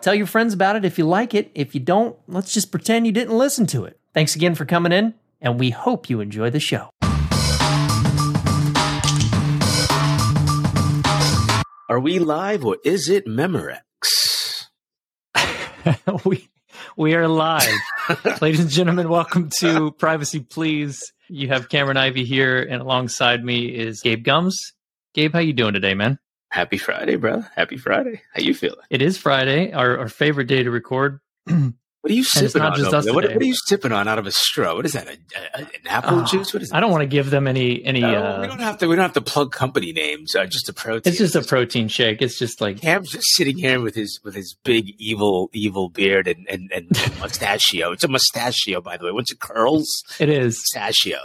Tell your friends about it if you like it. If you don't, let's just pretend you didn't listen to it. Thanks again for coming in, and we hope you enjoy the show. Are we live or is it Memorex? we we are live. Ladies and gentlemen, welcome to Privacy Please. You have Cameron Ivy here, and alongside me is Gabe Gumbs. Gabe, how you doing today, man? Happy Friday, brother. Happy Friday. How you feeling? It is Friday, our, our favorite day to record. What are you sipping on? just us? What, what are you sipping on out of a straw? What is that? A, a- an apple Oh, juice? What is that? I don't want to give them any any. No, uh, we don't have to. We don't have to plug company names. Uh, just a protein. it's just a protein shake. It's just like Cam's just sitting here with his with his big evil evil beard and and, and mustachio. It's a mustachio, by the way. Once it curls, it is. mustachio.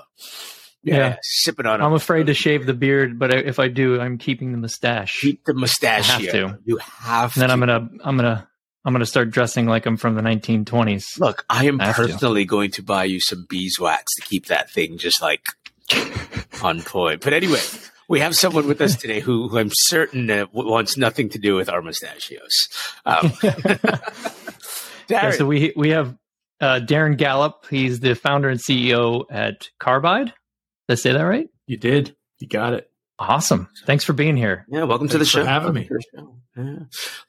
Yeah. sipping on. I'm a- afraid to shave the beard, but if I do, I'm keeping the mustache. keep the mustache. I have to. You have And then to. I'm gonna I'm gonna I'm gonna start dressing like I'm from the 1920s. Look, I am I have to. personally going to buy you some beeswax to keep that thing just like on point. But anyway, we have someone with us today who, who I'm certain uh, wants nothing to do with our mustachios. Um, Yeah, so we we have uh, Darren Gallop. He's the founder and CEO at Carbide. Did I say that right? You did. You got it. Awesome. Thanks for being here. yeah, welcome to the for show. having me. to show. Yeah.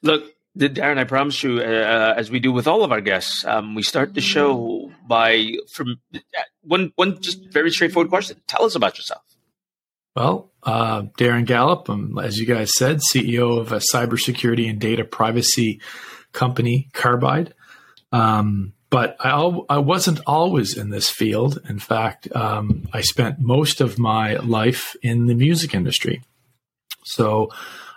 Look, Darren, I promise you, uh, as we do with all of our guests, um, we start the show by from uh, one one just very straightforward question. Tell us about yourself. Well, uh, Darren Gallop, um, as you guys said, CEO of a cybersecurity and data privacy company, Carbide. Um, but I, al- I wasn't always in this field. In fact, um, I spent most of my life in the music industry. So,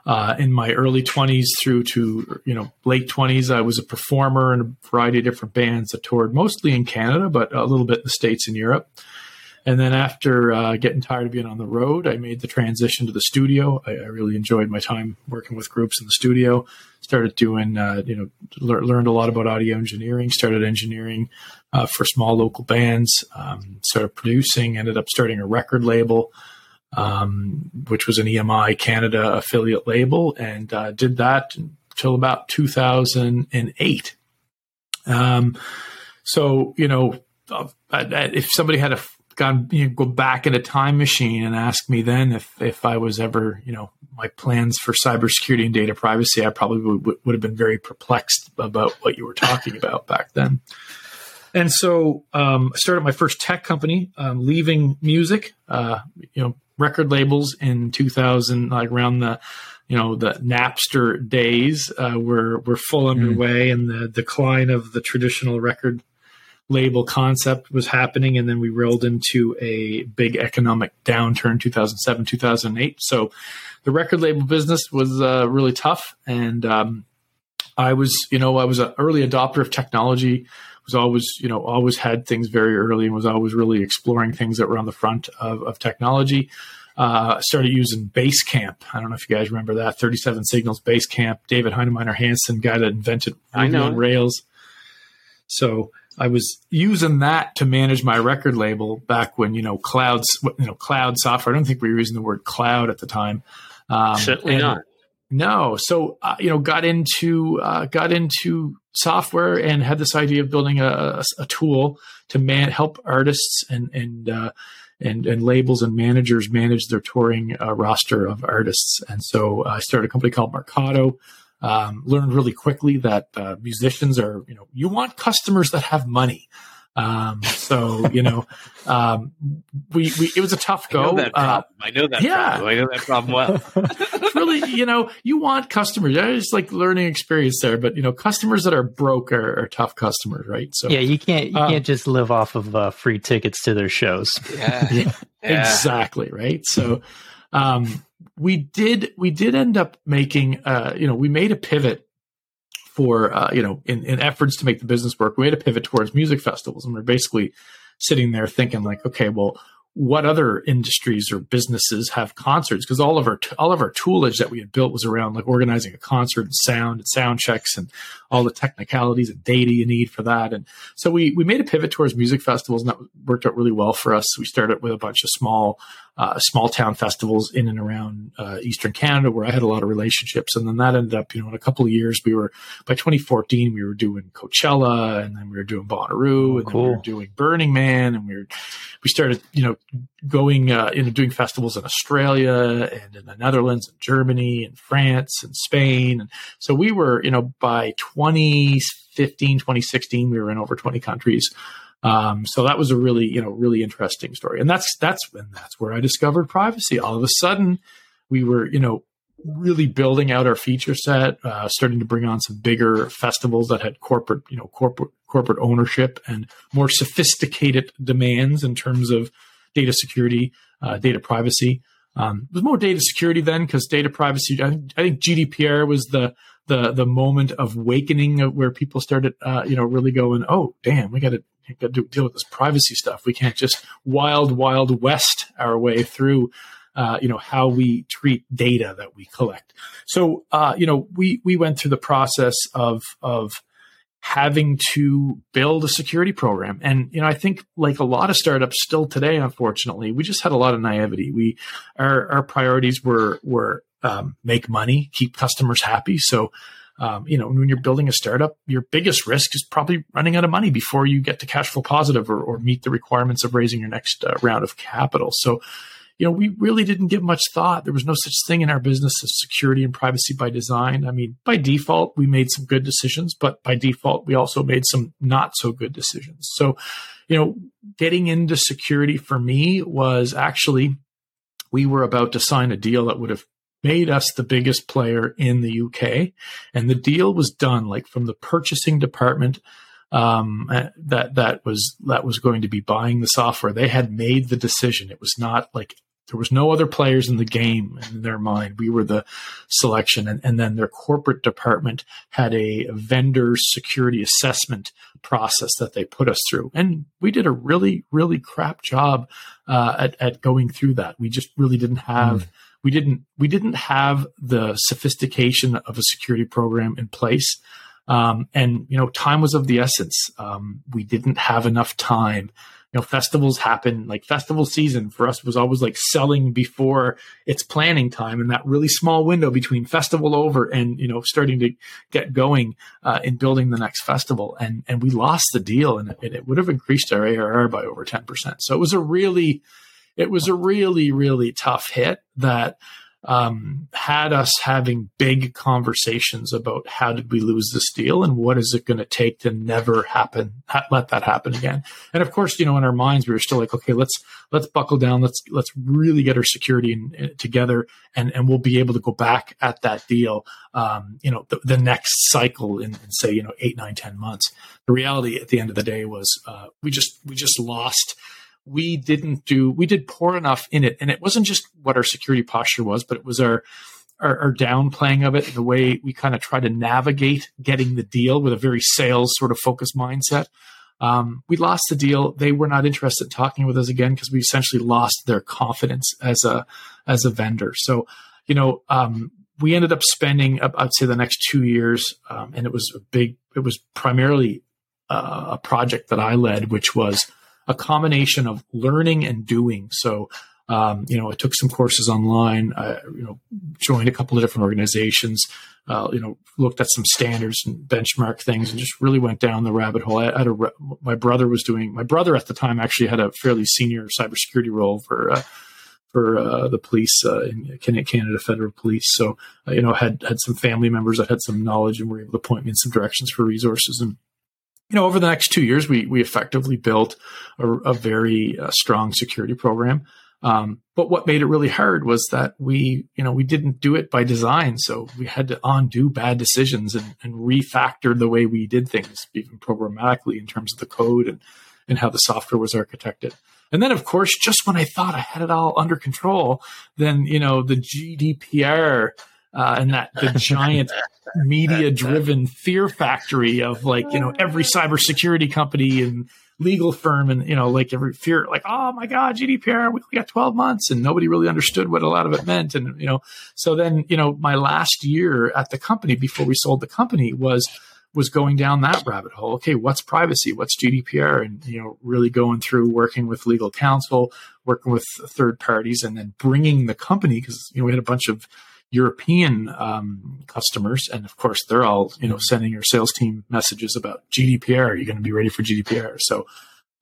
uh, in my early 20s through to you know late 20s, I was a performer in a variety of different bands that toured mostly in Canada, but a little bit in the states and Europe. And then after uh, getting tired of being on the road, I made the transition to the studio. I, I really enjoyed my time working with groups in the studio. Started doing, uh, you know, lear- learned a lot about audio engineering. Started engineering uh, for small local bands. Um, started producing. Ended up starting a record label, um, which was an EMI Canada affiliate label, and uh, did that until about 2008. Um, so you know, uh, if somebody had a gone you know, go back in a time machine and ask me then if if I was ever you know my plans for cybersecurity and data privacy, I probably would, would have been very perplexed about what you were talking about back then. And so um, I started my first tech company, um, leaving music, uh, you know, record labels in 2000, like around the, you know, the Napster days uh, were were full underway, and the decline of the traditional record label concept was happening and then we rolled into a big economic downturn 2007 2008 so the record label business was uh, really tough and um, i was you know i was an early adopter of technology was always you know always had things very early and was always really exploring things that were on the front of, of technology uh, I started using Basecamp. I don't know if you guys remember that 37 Signals Basecamp. David Heinemeier Hansson, guy that invented I know. Ruby on Rails. So I was using that to manage my record label back when you know clouds, you know cloud software. I don't think we were using the word cloud at the time. Um, Certainly not. No, so uh, you know, got into uh, got into software and had this idea of building a, a, tool to man help artists and and uh, and and labels and managers manage their touring uh, roster of artists. And so I started a company called Mercado. Um, learned really quickly that uh, musicians are you know you want customers that have money. Um, so you know, um, we, we it was a tough go. I know go. that Uh, problem. I know that yeah. problem. I know that problem well. it's really, you know, you want customers. It's like learning experience there, but you know, customers that are broke are, are tough customers, right? So Yeah, you can't you Um, can't just live off of uh, free tickets to their shows. yeah. Yeah, Yeah. exactly, right? So um, we did we did end up making, uh, you know, we made a pivot for uh, you know in, in efforts to make the business work, we had a pivot towards music festivals, and we're basically sitting there thinking like, okay, well, what other industries or businesses have concerts? Because all of our all of our toolage that we had built was around like organizing a concert and sound and sound checks and all the technicalities and data you need for that and so we we made a pivot towards music festivals and that worked out really well for us we started with a bunch of small uh, small town festivals in and around uh, Eastern Canada where I had a lot of relationships. And then that ended up, you know, in a couple of years, we were, by 2014, we were doing Coachella and then we were doing Bonnaroo oh, and cool. then we were doing Burning Man and we were, we started, you know, going, uh, you know, doing festivals in Australia and in the Netherlands and Germany and France and Spain. And so we were, you know, by 2015, 2016, we were in over 20 countries. Um, so that was a really, you know, really interesting story. And that's that's and that's where I discovered privacy. All of a sudden, we were, you know, really building out our feature set, uh, starting to bring on some bigger festivals that had corporate, you know, corporate corporate ownership and more sophisticated demands in terms of data security, uh, data privacy. Um, it was more data security then because data privacy. I, I, think GDPR was the the the moment of awakening where people started, uh, you know, really going, oh, damn, we got to got to deal with this privacy stuff. We can't just wild, wild west our way through, uh, you know, how we treat data that we collect. So, uh, you know, we we went through the process of of having to build a security program. And, you know, I think like a lot of startups still today, unfortunately, we just had a lot of naivety. We, our, our priorities were, were, um, make money, keep customers happy. So, um, you know, when you're building a startup, your biggest risk is probably running out of money before you get to cash flow positive or, or meet the requirements of raising your next uh, round of capital. So, you know, we really didn't give much thought. There was no such thing in our business as security and privacy by design. I mean, by default, we made some good decisions, but by default, we also made some not so good decisions. So, you know, getting into security for me was actually we were about to sign a deal that would have made us the biggest player in the UK. And the deal was done like from the purchasing department um, uh, that that was that was going to be buying the software. They had made the decision. It was not like there was no other players in the game in their mind. We were the selection, and, and then their corporate department had a vendor security assessment process that they put us through, and we did a really really crap job uh, at at going through that. We just really didn't have. Mm we didn't we didn't have the sophistication of a security program in place. Um, and you know, time was of the essence. Um, we didn't have enough time. You know, festivals happen like festival season for us was always like selling before it's planning time, and that really small window between festival over and you know starting to get going uh, in building the next festival. And and we lost the deal, and it, it would have increased our ARR by over ten percent. So it was a really it was a really, really tough hit that um, had us having big conversations about how did we lose this deal and what is it going to take to never happen, ha- let that happen again. And of course, you know, in our minds, we were still like, okay, let's let's buckle down, let's let's really get our security in, in, together, and and we'll be able to go back at that deal, um, you know, the, the next cycle in, in, say, you know, eight, nine, ten months. The reality at the end of the day was uh, we just we just lost we didn't do we did poor enough in it. And it wasn't just what our security posture was but it was our our, our downplaying of it the way we kind of try to navigate getting the deal with a very sales sort of focused mindset. Um, we lost the deal. They were not interested in talking with us again because we essentially lost their confidence as a as a vendor. So you know um, we ended up spending i'd say the next two years um, and it was a big it was primarily uh, a project that i led which was a combination of learning and doing. So, um, you know, I took some courses online. I, you know, joined a couple of different organizations. Uh, you know, looked at some standards and benchmark things, and just really went down the rabbit hole. I had a my brother was doing. My brother at the time actually had a fairly senior cybersecurity role for. Uh, for uh, the police uh, in Canada Federal Police. So, uh, you know, had had some family members that had some knowledge and were able to point me in some directions for resources. And you know, over the next two years, we we effectively built a, a very uh, strong security program. Um, but what made it really hard was that we, you know, we didn't do it by design. So we had to undo bad decisions and, and refactor the way we did things, even programmatically in terms of the code and, and how the software was architected. And then, of course, just when I thought I had it all under control, then, you know, the GDPR uh, and that the giant media driven fear factory of like you know every cybersecurity company and legal firm and you know like every fear like oh my god gdpr we got 12 months and nobody really understood what a lot of it meant and you know so then you know my last year at the company before we sold the company was was going down that rabbit hole. Okay what's privacy? What's gdpr and you know really going through working with legal counsel working with third parties and then bringing the company because you know we had a bunch of European um, customers, and of course, they're all you know sending your sales team messages about GDPR. Are you going to be ready for GDPR? So,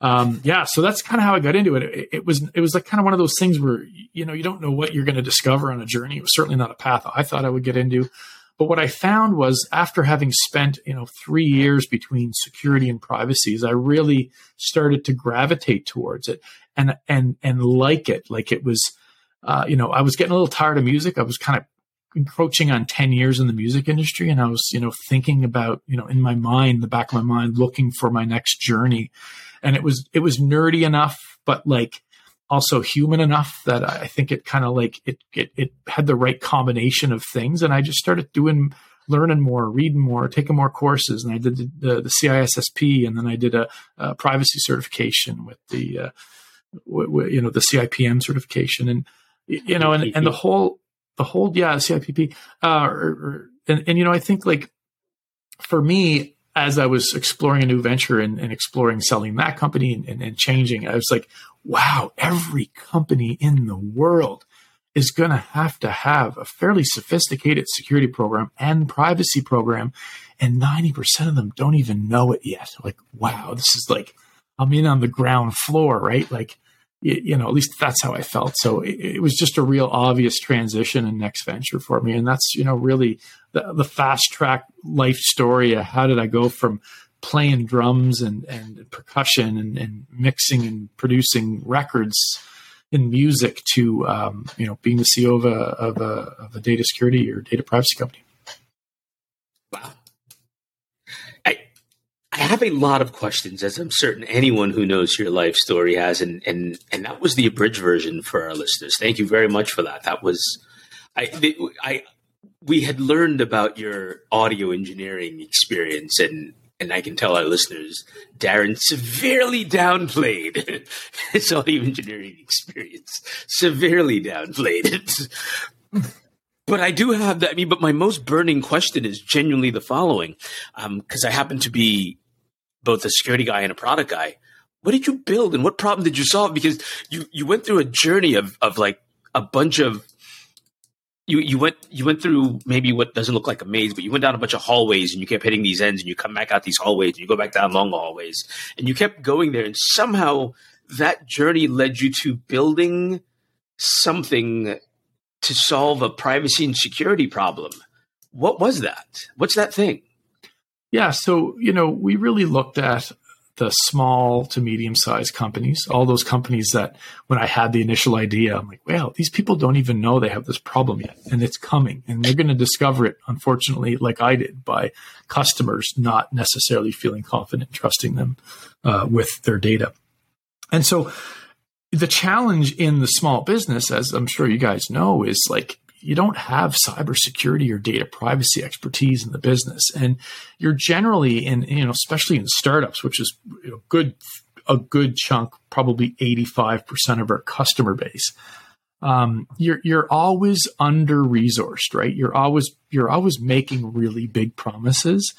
um, yeah, so that's kind of how I got into it. it. It was it was like kind of one of those things where you know you don't know what you're going to discover on a journey. It was certainly not a path I thought I would get into. But what I found was after having spent, you know, three years between security and privacy, is I really started to gravitate towards it and and and like it. Like it was, uh, you know, I was getting a little tired of music. I was kind of encroaching on 10 years in the music industry and i was you know thinking about you know in my mind the back of my mind looking for my next journey. And it was it was nerdy enough but like also human enough that i think it kind of like it, it it had the right combination of things. And i just started doing learning more reading more taking more courses. And i did the, the, the cissp and then i did a, a privacy certification with the uh, w- w- you know the cipm certification. And you know and, and the whole the whole yeah CIPP uh, or, or, and, and you know I think like for me as I was exploring a new venture and, and exploring selling that company and, and, and, changing, I was like, wow, every company in the world is going to have to have a fairly sophisticated security program and privacy program. And 90% of them don't even know it yet. Like, wow, this is like, I'm in on the ground floor, right? Like, you know, at least that's how I felt. So it, it, was just a real obvious transition and next venture for me. And that's, you know, really the, the fast track life story. How did I go from playing drums and, and percussion and, and mixing and producing records in music to, um, you know, being the CEO of a, of a, of a data security or data privacy company? Wow. I have a lot of questions, as I'm certain anyone who knows your life story has, and and and that was the abridged version for our listeners. Thank you very much for that. That was, I, I, we had learned about your audio engineering experience, and and I can tell our listeners, Darren severely downplayed his audio engineering experience. Severely downplayed it. But I do have that. I mean, but my most burning question is genuinely the following, because um, I happen to be both a security guy and a product guy. What did you build and what problem did you solve? Because you you went through a journey of of like a bunch of you you went you went through maybe what doesn't look like a maze, but you went down a bunch of hallways and you kept hitting these ends and you come back out these hallways and you go back down long hallways and you kept going there and somehow that journey led you to building something to solve a privacy and security problem. What was that? What's that thing? Yeah, so you know, we really looked at the small to medium sized companies, all those companies that when I had the initial idea, I'm like, well, these people don't even know they have this problem yet, and it's coming, and they're going to discover it, unfortunately, like I did, by customers not necessarily feeling confident, trusting them uh, with their data. And so the challenge in the small business, as I'm sure you guys know, is like you don't have cybersecurity or data privacy expertise in the business, and you're generally in you know especially in startups, which is you know, good a good chunk, probably 85 percent of our customer base. Um, you're you're always under resourced, right? You're always you're always making really big promises,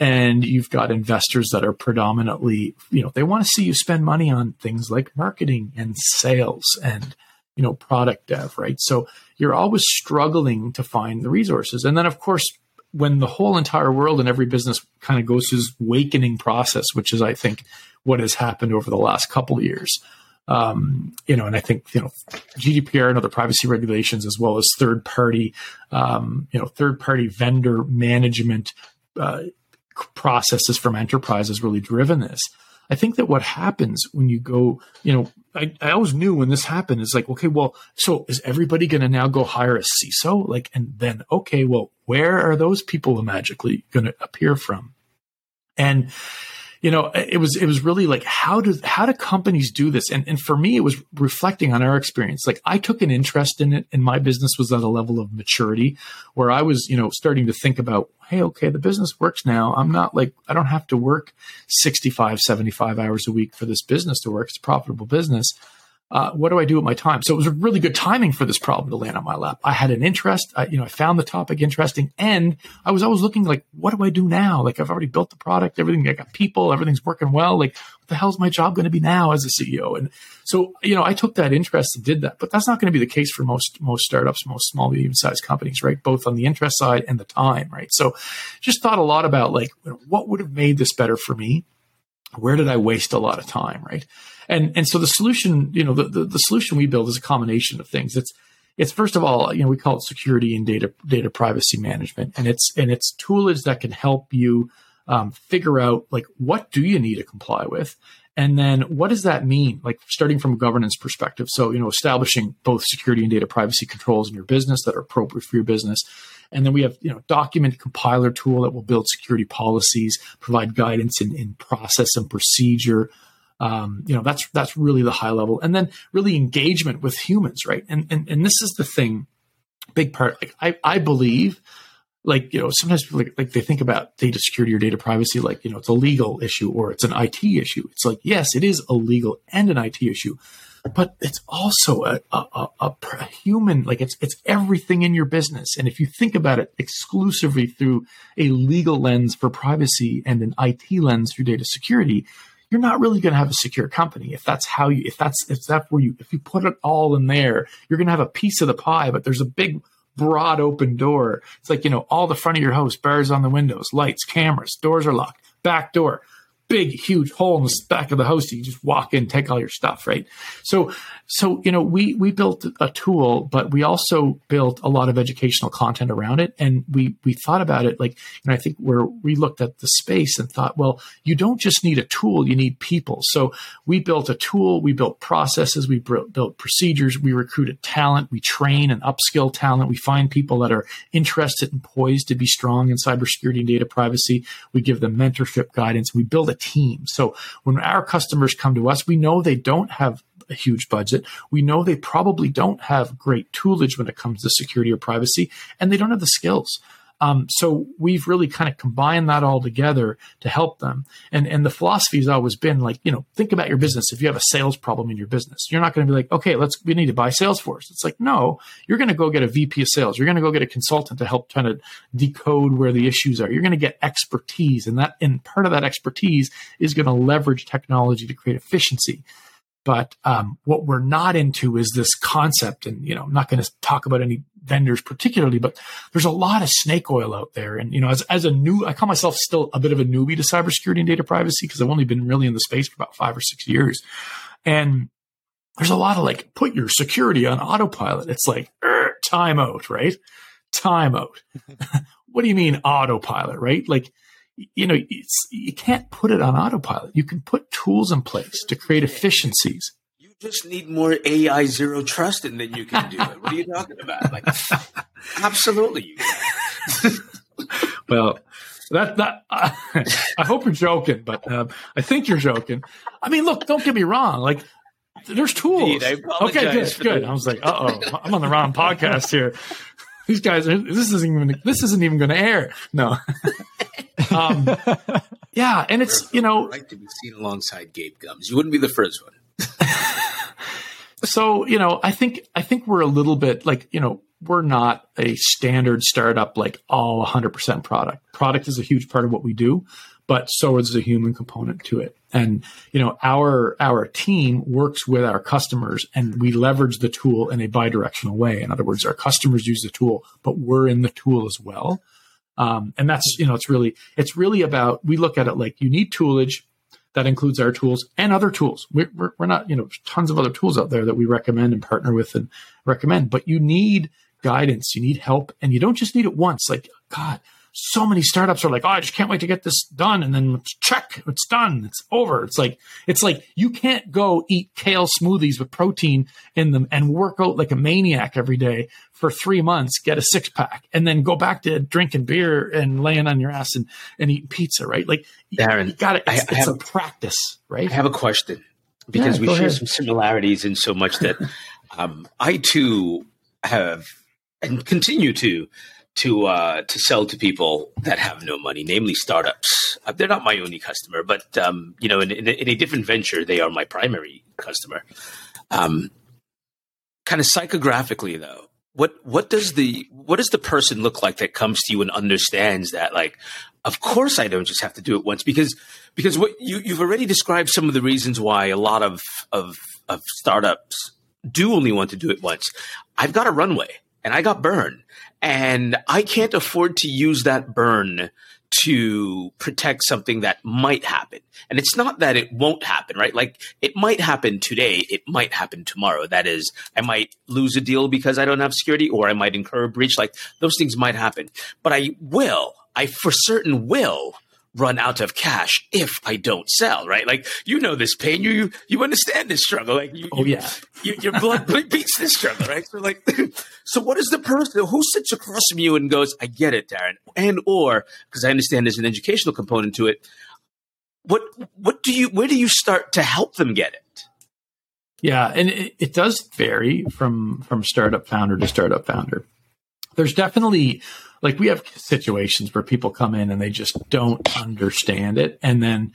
and you've got investors that are predominantly you know they want to see you spend money on things like marketing and sales and you know product dev right so you're always struggling to find the resources and then of course when the whole entire world and every business kind of goes through this awakening process which is i think what has happened over the last couple of years um, you know, and I think you know GDPR and other privacy regulations, as well as third party, um, you know, third party vendor management uh, processes from enterprises really driven this. I think that what happens when you go, you know, I, I always knew when this happened is like, okay, well, so is everybody going to now go hire a CISO? Like, and then, okay, well, where are those people magically going to appear from? And, you know, it was it was really like how do how do companies do this? And and for me, it was reflecting on our experience. Like I took an interest in it, and my business was at a level of maturity where I was, you know, starting to think about, hey, okay, the business works now. I'm not like I don't have to work 65, 75 hours a week for this business to work. It's a profitable business uh, what do I do with my time? So it was a really good timing for this problem to land on my lap. I had an interest, I, you know, I found the topic interesting, and I was always looking like, what do I do now? Like I've already built the product, everything, I got people, everything's working well. Like what the hell's my job going to be now as a CEO? And so, you know, I took that interest and did that, but that's not going to be the case for most most startups, most small medium sized companies, right? Both on the interest side and the time, right? So, just thought a lot about like what would have made this better for me. Where did I waste a lot of time, right? And and so the solution, you know, the, the, the solution we build is a combination of things. It's it's first of all, you know, we call it security and data data privacy management, and it's and it's toolage that can help you um, figure out like what do you need to comply with, and then what does that mean, like starting from a governance perspective. So you know, establishing both security and data privacy controls in your business that are appropriate for your business. And then we have, you know, document compiler tool that will build security policies, provide guidance in, in process and procedure, um, you know, that's that's really the high level, and then really engagement with humans, right? And and and this is the thing, big part. Like I I believe, like you know, sometimes people like, like they think about data security or data privacy, like you know, it's a legal issue or it's an IT issue. It's like yes, it is a legal and an IT issue, but it's also a, a, a, a, human like it's it's everything in your business and if you think about it exclusively through a legal lens for privacy and an IT lens for data security you're not really going to have a secure company. If that's how you if that's if that's where you if you put it all in there you're going to have a piece of the pie but there's a big broad open door. It's like you know all the front of your house bars on the windows lights cameras doors are locked back door big, huge hole in the back of the house. You just walk in, take all your stuff, right? So, so you know, we we built a tool, but we also built a lot of educational content around it, and we we thought about it like, and I think where we looked at the space and thought, well, you don't just need a tool, you need people. So we built a tool, we built processes, we built procedures, we recruited talent, we train and upskill talent, we find people that are interested and poised to be strong in cybersecurity and data privacy. We give them mentorship guidance. We build a team. So when our customers come to us, we know they don't have a huge budget. We know they probably don't have great toolage when it comes to security or privacy, and they don't have the skills. Um, so we've really kind of combined that all together to help them. And and the philosophy has always been like, you know, think about your business. If you have a sales problem in your business, you're not going to be like, okay, let's we need to buy Salesforce. It's like, no, you're going to go get a VP of sales. You're going to go get a consultant to help kind of decode where the issues are. You're going to get expertise, and that and part of that expertise is going to leverage technology to create efficiency. But um, what we're not into is this concept, and you know, I'm not going to talk about any vendors particularly, but there's a lot of snake oil out there. And you know, as as a new, I call myself still a bit of a newbie to cybersecurity and data privacy because I've only been really in the space for about five or six years, and there's a lot of like put your security on autopilot. It's like er, timeout, right? Timeout. what do you mean autopilot, right? Like you know, you can't put it on autopilot. You can put tools in place to create efficiencies. You just need more AI zero trust, and then you can do it. What are you talking about? Like, absolutely. well, that that uh, I hope you're joking, but um, I think you're joking. I mean, look, don't get me wrong. Like, there's tools. Indeed, okay, good, good. I was like, uh oh, I'm on the wrong podcast here. These guys, are, this isn't even this isn't even going to air. No. Um, yeah, and it's you know right to be seen alongside Gabe Gumbs. You wouldn't be the first one. so you know, I think I think we're a little bit like you know we're not a standard startup like all 100% product. Product is a huge part of what we do, but so is the human component to it. And you know, our our team works with our customers, and we leverage the tool in a bidirectional way. In other words, our customers use the tool, but we're in the tool as well. Um, and that's, you know, it's really, it's really about, we look at it like you need toolage that includes our tools and other tools. We're, we're, we're not, you know, tons of other tools out there that we recommend and partner with and recommend, but you need guidance, you need help, and you don't just need it once. Like, God, so many startups are like, oh, I just can't wait to get this done. And then check, it's done. It's over. It's like, it's like you can't go eat kale smoothies with protein in them and work out like a maniac every day for three months, get a six pack, and then go back to drinking beer and laying on your ass and, and eating pizza, right? Like, Darren, you got it. It's, I, I it's have, a practice, right? I have a question because Yeah, we share ahead. some similarities in so much that um, I too have and continue to to uh, to sell to people that have no money, namely startups. Uh, they're not my only customer, but um, you know, in, in, a, in a different venture, they are my primary customer. Um, kind of psychographically, though, what what does the what does the person look like that comes to you and understands that like of course I don't just have to do it once because because what you you've already described some of the reasons why a lot of of of startups do only want to do it once. I've got a runway and I got burn and I can't afford to use that burn to protect something that might happen. And it's not that it won't happen, right? Like it might happen today, it might happen tomorrow. That is, I might lose a deal because I don't have security or I might incur a breach. Like those things might happen. But I will, I for certain will run out of cash if I don't sell, right? Like you know this pain, you you, you understand this struggle. Like you, Oh, yeah. you, your blood beats this struggle, right? So like, so what is the person who sits across from you and goes, "I get it, Darren," and or because I understand there's an educational component to it. What what do you where do you start to help them get it? Yeah, and it, it does vary from from startup founder to startup founder. There's definitely like we have situations where people come in and they just don't understand it, and then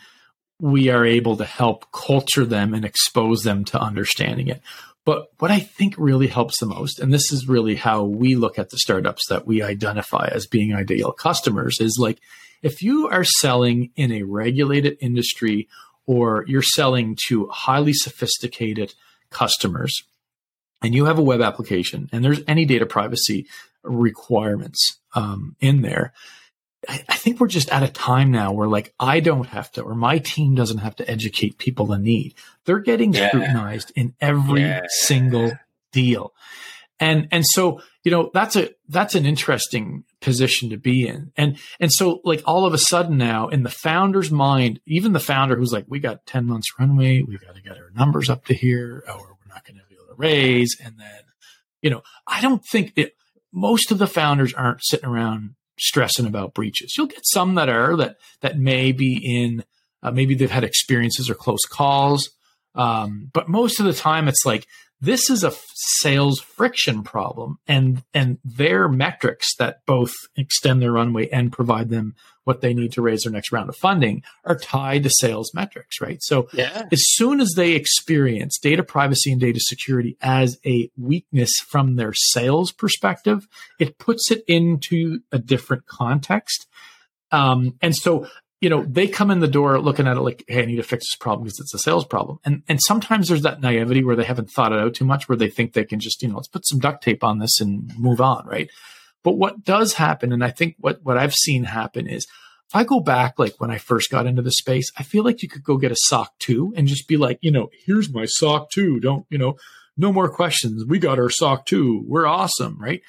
we are able to help culture them and expose them to understanding it. But what I think really helps the most, and this is really how we look at the startups that we identify as being ideal customers, is like if you are selling in a regulated industry or you're selling to highly sophisticated customers and you have a web application and there's any data privacy requirements um, in there, I, I think we're just at a time now where like I don't have to, or my team doesn't have to educate people in need. They're getting Yeah. scrutinized in every Yeah. single deal. And and so, you know, that's a that's an interesting position to be in. And and so like all of a sudden now in the founder's mind, even the founder who's like, we got 10 months runway, we've got to get our numbers up to here, or we're not going to be able to raise. And then, you know, I don't think it most of the founders aren't sitting around stressing about breaches. You'll get some that are that that may be in uh, maybe they've had experiences or close calls, um, but most of the time it's like this is a f- sales friction problem, and and their metrics that both extend their runway and provide them what they need to raise their next round of funding are tied to sales metrics, right? So Yeah, as soon as they experience data privacy and data security as a weakness from their sales perspective, it puts it into a different context. Um, and so, you know, they come in the door looking at it like, hey, I need to fix this problem because it's a sales problem. And and sometimes there's that naivety where they haven't thought it out too much, where they think they can just, you know, let's put some duct tape on this and move on, right? But what does happen, and I think what what I've seen happen is if I go back, like when I first got into the space, I feel like you could go get a SOC 2 and just be like, you know, here's my SOC 2. Don't, you know, no more questions. We got our SOC 2. We're awesome, right?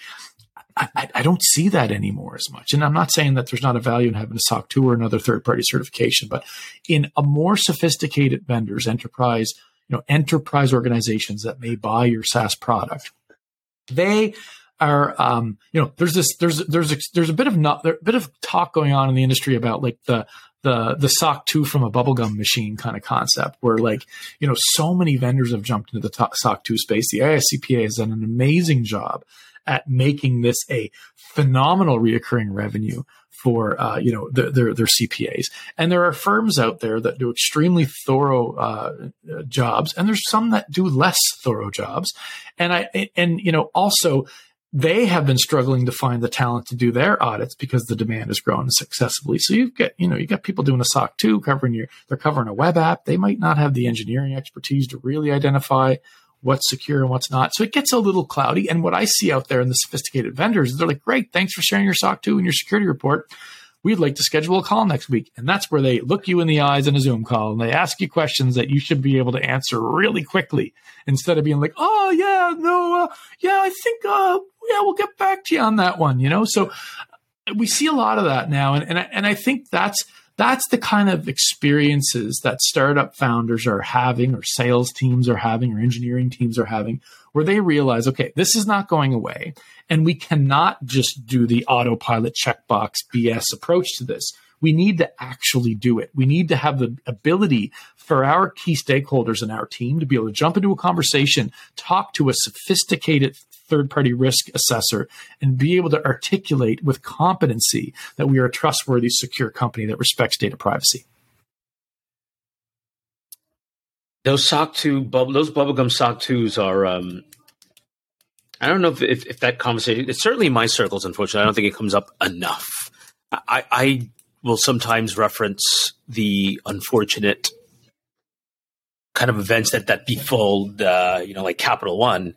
I, I, don't see that anymore as much. And I'm not saying that there's not a value in having a SOC 2 or another third party certification, but in a more sophisticated vendors, enterprise, you know, enterprise organizations that may buy your SaaS product, they are um, you know there's this there's there's a, there's a bit of not a bit of talk going on in the industry about like the the the SOC 2 from a bubblegum machine kind of concept where like you know so many vendors have jumped into the SOC 2 space the AICPA has done an amazing job at making this a phenomenal reoccurring revenue for uh, you know their, their their CPAs and there are firms out there that do extremely thorough uh, uh, jobs and there's some that do less thorough jobs and I and you know also they have been struggling to find the talent to do their audits because the demand has grown successfully. So you've got, you know, you got people doing a SOC 2 covering your, they're covering a web app. They might not have the engineering expertise to really identify what's secure and what's not. So it gets a little cloudy. And what I see out there in the sophisticated vendors, they're like, great, thanks for sharing your SOC 2 and your security report. We'd like to schedule a call next week. And that's where they look you in the eyes in a Zoom call and they ask you questions that you should be able to answer really quickly instead of being like, oh, yeah, no, uh, yeah, I think, uh, yeah, we'll get back to you on that one, you know? So we see a lot of that now, and and I, and I think that's that's the kind of experiences that startup founders are having, or sales teams are having, or engineering teams are having, where they realize, okay, this is not going away, and we cannot just do the autopilot checkbox BS approach to this. We need to actually do it. We need to have the ability for our key stakeholders in our team to be able to jump into a conversation, talk to a sophisticated third party risk assessor and be able to articulate with competency that we are a trustworthy, secure company that respects data privacy. Those SOC 2, bub- those bubblegum SOC 2s are, um, I don't know if, if, if, that conversation, it's certainly in my circles, unfortunately. I don't think it comes up enough. I, I will sometimes reference the unfortunate kind of events that that befall, uh, you know, like Capital One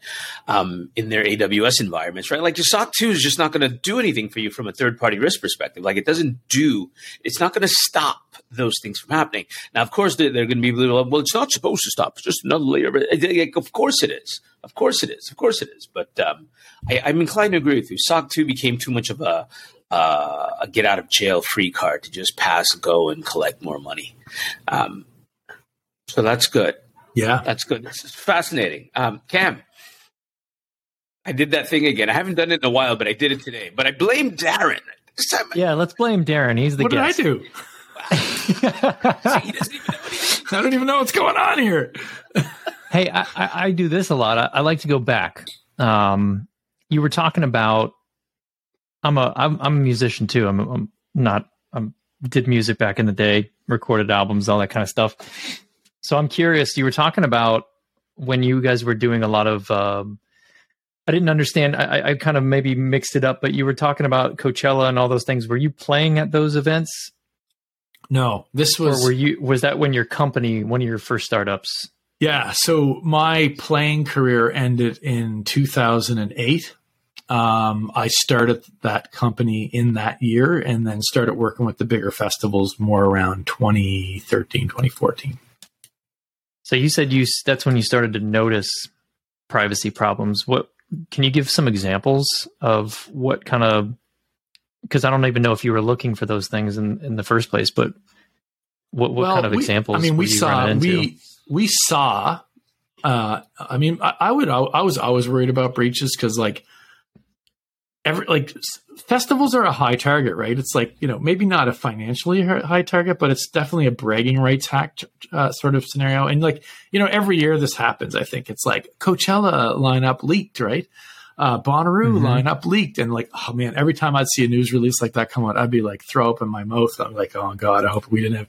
um, in their AWS environments, right? Like your SOC 2 is just not going to do anything for you from a third party risk perspective. Like it doesn't do, it's not going to stop those things from happening. Now, of course, they're, they're going to be well, it's not supposed to stop. It's just another layer. Like, of course it is. Of course it is. Of course it is. But um, I, I'm inclined to agree with you. SOC 2 became too much of a, uh, a get out of jail free card to just pass, go, and collect more money. Um, so that's good. Yeah, that's good. This is fascinating. Um, Cam, I did that thing again. I haven't done it in a while, but I did it today. But I blame Darren. yeah, let's blame Darren. He's the what guest. did I do? I don't even know what's going on here. hey, I, I, I, do this a lot. I, I like to go back. Um, you were talking about. I'm a I'm, I'm a musician too. I'm, I'm not. I'm did music back in the day, recorded albums, all that kind of stuff. So I'm curious. You were talking about when you guys were doing a lot of. Um, I didn't understand. I, I kind of maybe mixed it up, but you were talking about Coachella and all those things. Were you playing at those events? No, this was. Or were you? Was that when your company, one of your first startups? Yeah. So my playing career ended in 2008. Um, I started that company in that year and then started working with the bigger festivals more around 2013, 2014. So you said you that's when you started to notice privacy problems. What can you give some examples of what kind of because I don't even know if you were looking for those things in, in the first place, but what, what well, kind of we, examples? I mean, we saw we we saw. Uh, I mean, I, I would I was always worried about breaches because like every like festivals are a high target, right? It's like you know maybe not a financially high target, but it's definitely a bragging rights hack uh, sort of scenario. And like you know every year this happens. I think it's like Coachella lineup leaked, right? Uh, Bonnaroo mm-hmm. lineup leaked, and like oh man, every time I'd see a news release like that come out, I'd be like throw up in my mouth. I'm like, oh god, I hope we didn't have,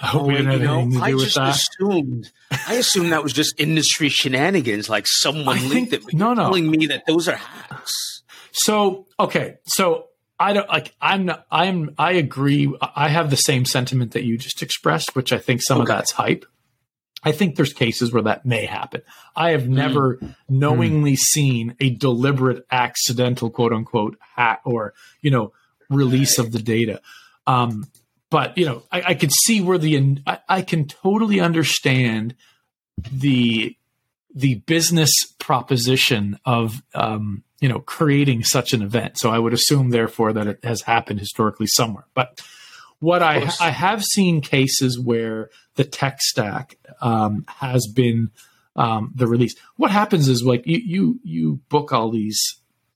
I hope oh, we didn't have know, anything to do I with that. Assumed, I assumed that was just industry shenanigans. Like someone I leaked think, it, no, no, telling me that those are hacks. So okay, so I don't like. I'm. Not, I'm. I agree. I have the same sentiment that you just expressed, which I think some okay. of that's hype. I think there's cases where that may happen. I have mm. never knowingly mm. seen a deliberate, accidental, quote unquote, hack or you know release of the data. Um, but you know, I, I can see where the I, I can totally understand the the business proposition of um, you know creating such an event. So I would assume, therefore, that it has happened historically somewhere. But what I I have seen cases where the tech stack um, has been um, the release. What happens is like you you you book all these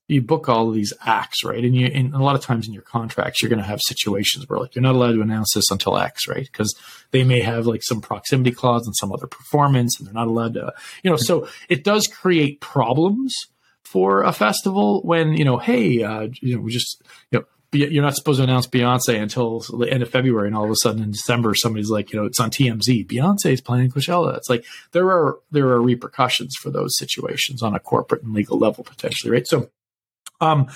you book all of these acts, right? And you, and a lot of times in your contracts, you're going to have situations where like you're not allowed to announce this until X, right? Because they may have like some proximity clause and some other performance, and they're not allowed to, you know. So it does create problems for a festival when you know, hey, uh, you know, we just you know. You're not supposed to announce Beyonce until the end of February, and all of a sudden in December, somebody's like, you know, it's on TMZ. Beyonce is playing Coachella. It's like there are there are repercussions for those situations on a corporate and legal level potentially, right? So um,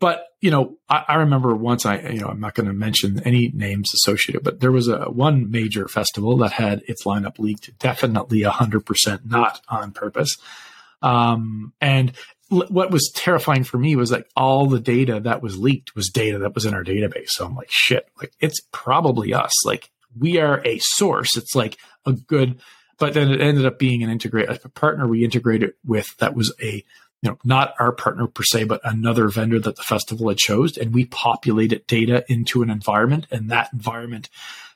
but you know, I, I, remember once I, you know, I'm not going to mention any names associated, but there was a one major festival that had its lineup leaked, definitely hundred percent not on purpose. Um, and what was terrifying for me was like all the data that was leaked was data that was in our database. So I'm like, shit, like it's probably us. Like we are a source. It's like a good, but then it ended up being an integrate a partner we integrated with that was a you know, not our partner per se, but another vendor that the festival had chose, and we populated data into an environment, and that environment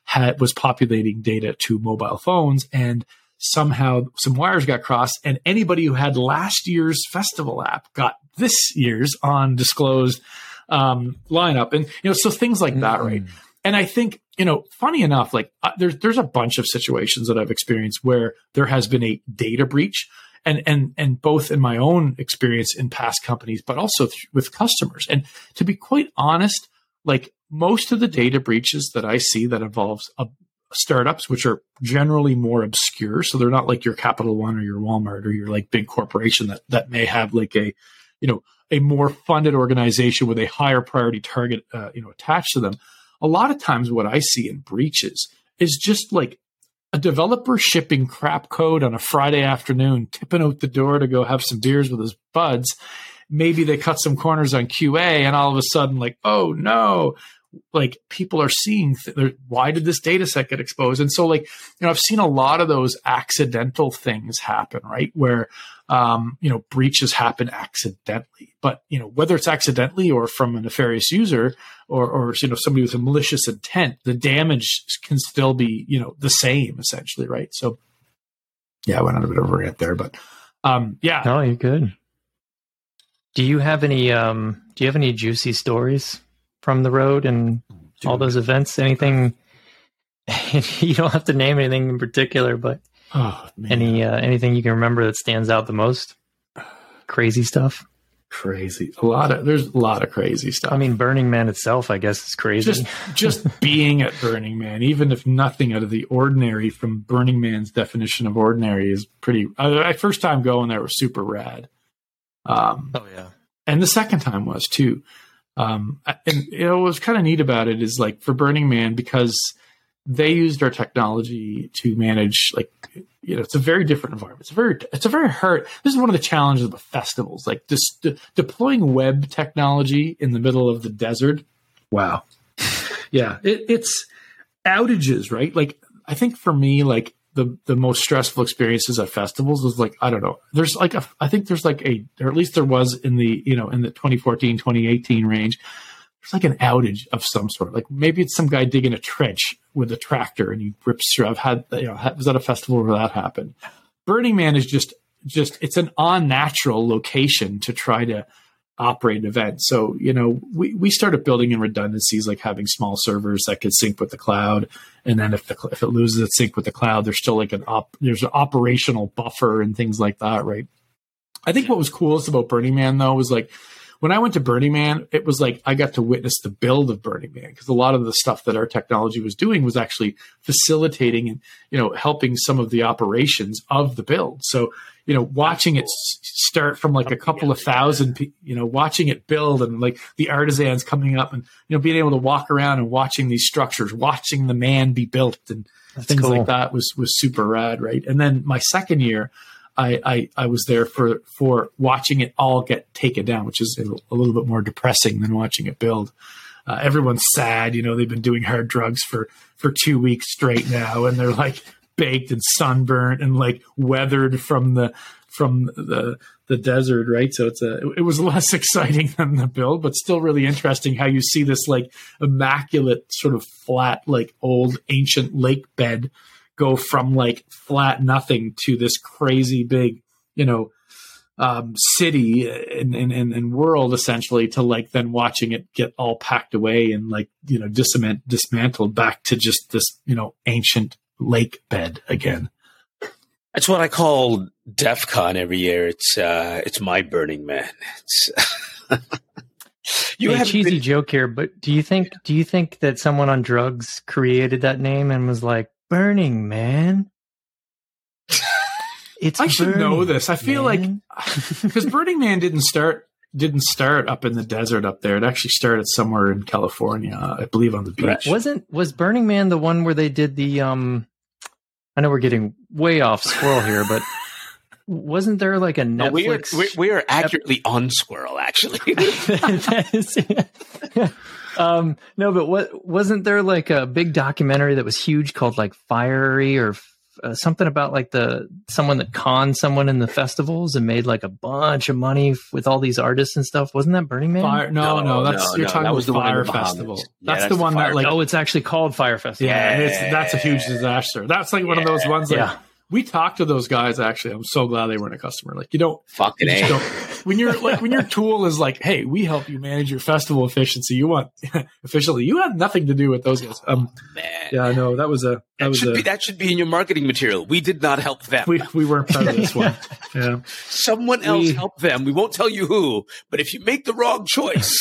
had was populating data to mobile phones, and somehow some wires got crossed, and anybody who had last year's festival app got this year's undisclosed um, lineup, and you know, so things like mm-hmm. that, right? Mm. And I think you know, funny enough, like uh, there's there's a bunch of situations that I've experienced where there has been a data breach, and and and both in my own experience in past companies, but also th- with customers. And to be quite honest, like most of the data breaches that I see that involves a, startups, which are generally more obscure, so they're not like your Capital One or your Walmart or your like big corporation that that may have like a you know a more funded organization with a higher priority target uh, you know attached to them. A lot of times what I see in breaches is just like a developer shipping crap code on a Friday afternoon, tipping out the door to go have some beers with his buds. Maybe they cut some corners on QA, and all of a sudden, like, oh no, like people are seeing th- why did this data set get exposed? And so like you know i've seen a lot of those accidental things happen right? Where um, you know breaches happen accidentally. But you know whether it's accidentally or from a nefarious user or or you know somebody with a malicious intent the damage can still be you know the same essentially right? So yeah i went on a bit of a rant there but um yeah. No you're good. Do you have any um do you have any juicy stories from the road and Dude. all those events anything you don't have to name anything in particular but Oh, Any uh, anything you can remember that stands out the most? Crazy stuff. Crazy. A lot of there's a lot of crazy stuff. I mean, Burning Man itself, I guess, is crazy. Just just being at Burning Man, even if nothing out of the ordinary from Burning Man's definition of ordinary is pretty. I, first time going there was super rad. Um, oh yeah, and the second time was too. Um, and you know, what was kind of neat about it is like for Burning Man because they used our technology to manage like you know it's a very different environment. It's a very it's a very hard this is one of the challenges of the festivals like this de- deploying web technology in the middle of the desert. Wow. Yeah it, it's outages right? Like i think for me like the the most stressful experiences at festivals was like i don't know there's like a i think there's like a or at least there was in the you know in the 2014 2018 range there's like an outage of some sort. Like maybe it's some guy digging a trench with a tractor and he rips through. I've had, you know, was at a festival where that happened. Burning Man is just, just, it's an unnatural location to try to operate an event. So, you know, we, we started building in redundancies like having small servers that could sync with the cloud. And then if the, if it loses its sync with the cloud, there's still like an op, there's an operational buffer and things like that. Right. I think what was coolest about Burning Man though was like, when I went to Burning Man, it was like I got to witness the build of Burning Man because a lot of the stuff that our technology was doing was actually facilitating and you know helping some of the operations of the build. So you know, watching it start from like a couple of thousand, you know, watching it build and like the artisans coming up and you know being able to walk around and watching these structures, watching the man be built and That's things cool. like that was was super rad, right? And then my second year. I, I, I, was there for, for watching it all get taken down, which is a, a little bit more depressing than watching it build. Uh, everyone's sad, you know, they've been doing hard drugs for, for two weeks straight now. And they're like baked and sunburnt and like weathered from the, from the, the desert. Right. So it's a, it was less exciting than the build, but still really interesting how you see this like immaculate sort of flat, like old ancient lake bed go from like flat nothing to this crazy big, you know, um, city and, and, and, world essentially to like then watching it get all packed away and like, you know, dismant, dismantled back to just this, you know, ancient lake bed again. That's what I call DEF CON every year. It's, uh, it's my Burning Man. It's, you have a cheesy been- joke here, but do you think, do you think that someone on drugs created that name and was like, Burning Man. It's I should know this. I feel Man. like because Burning Man didn't start didn't start up in the desert up there. It actually started somewhere in California, I believe, on the beach. Wasn't was Burning Man the one where they did the? um I know we're getting way off squirrel here, but wasn't there like a Netflix? No, we, are, we, we are accurately ep- on squirrel, actually. um, no, but what wasn't there like a big documentary that was huge called like Fiery or uh, something about like the someone that conned someone in the festivals and made like a bunch of money f- with all these artists and stuff. Wasn't that Burning Man? Fyre, no, no, No, that's no, you're no, talking that about was the Fyre. Festival. Yeah, that's, that's the the one Fyre that like oh, it's actually called Fyre Festival. yeah, it's, that's a huge disaster. That's like one of those ones. Like, Yeah. We talked to those guys. Actually, I'm so glad they weren't a customer. Like you don't Fucking You A. don't- when you're like when your tool is like, hey, we help you manage your festival efficiency. You want efficiently. You had nothing to do with those guys. Um, Man. yeah, no, that was a that That was should, a be, that should be in your marketing material. We did not help them. we we weren't part of this one. Yeah, Someone else we- helped them. We won't tell you who, but if you make the wrong choice,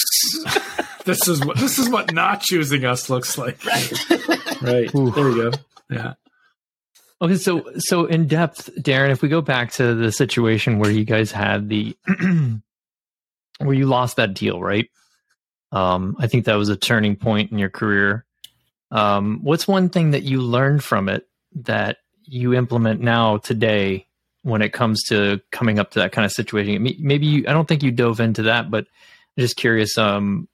this is what this is what not choosing us looks like. Right. Ooh. There we go. Yeah. Okay, so so in depth, Darren, if we go back to the situation where you guys had the where you lost that deal, right? Um, I think that was a turning point in your career. Um, what's one thing that you learned from it that you implement now today when it comes to coming up to that kind of situation? Maybe you, I don't think you dove into that, but I'm just curious. Um,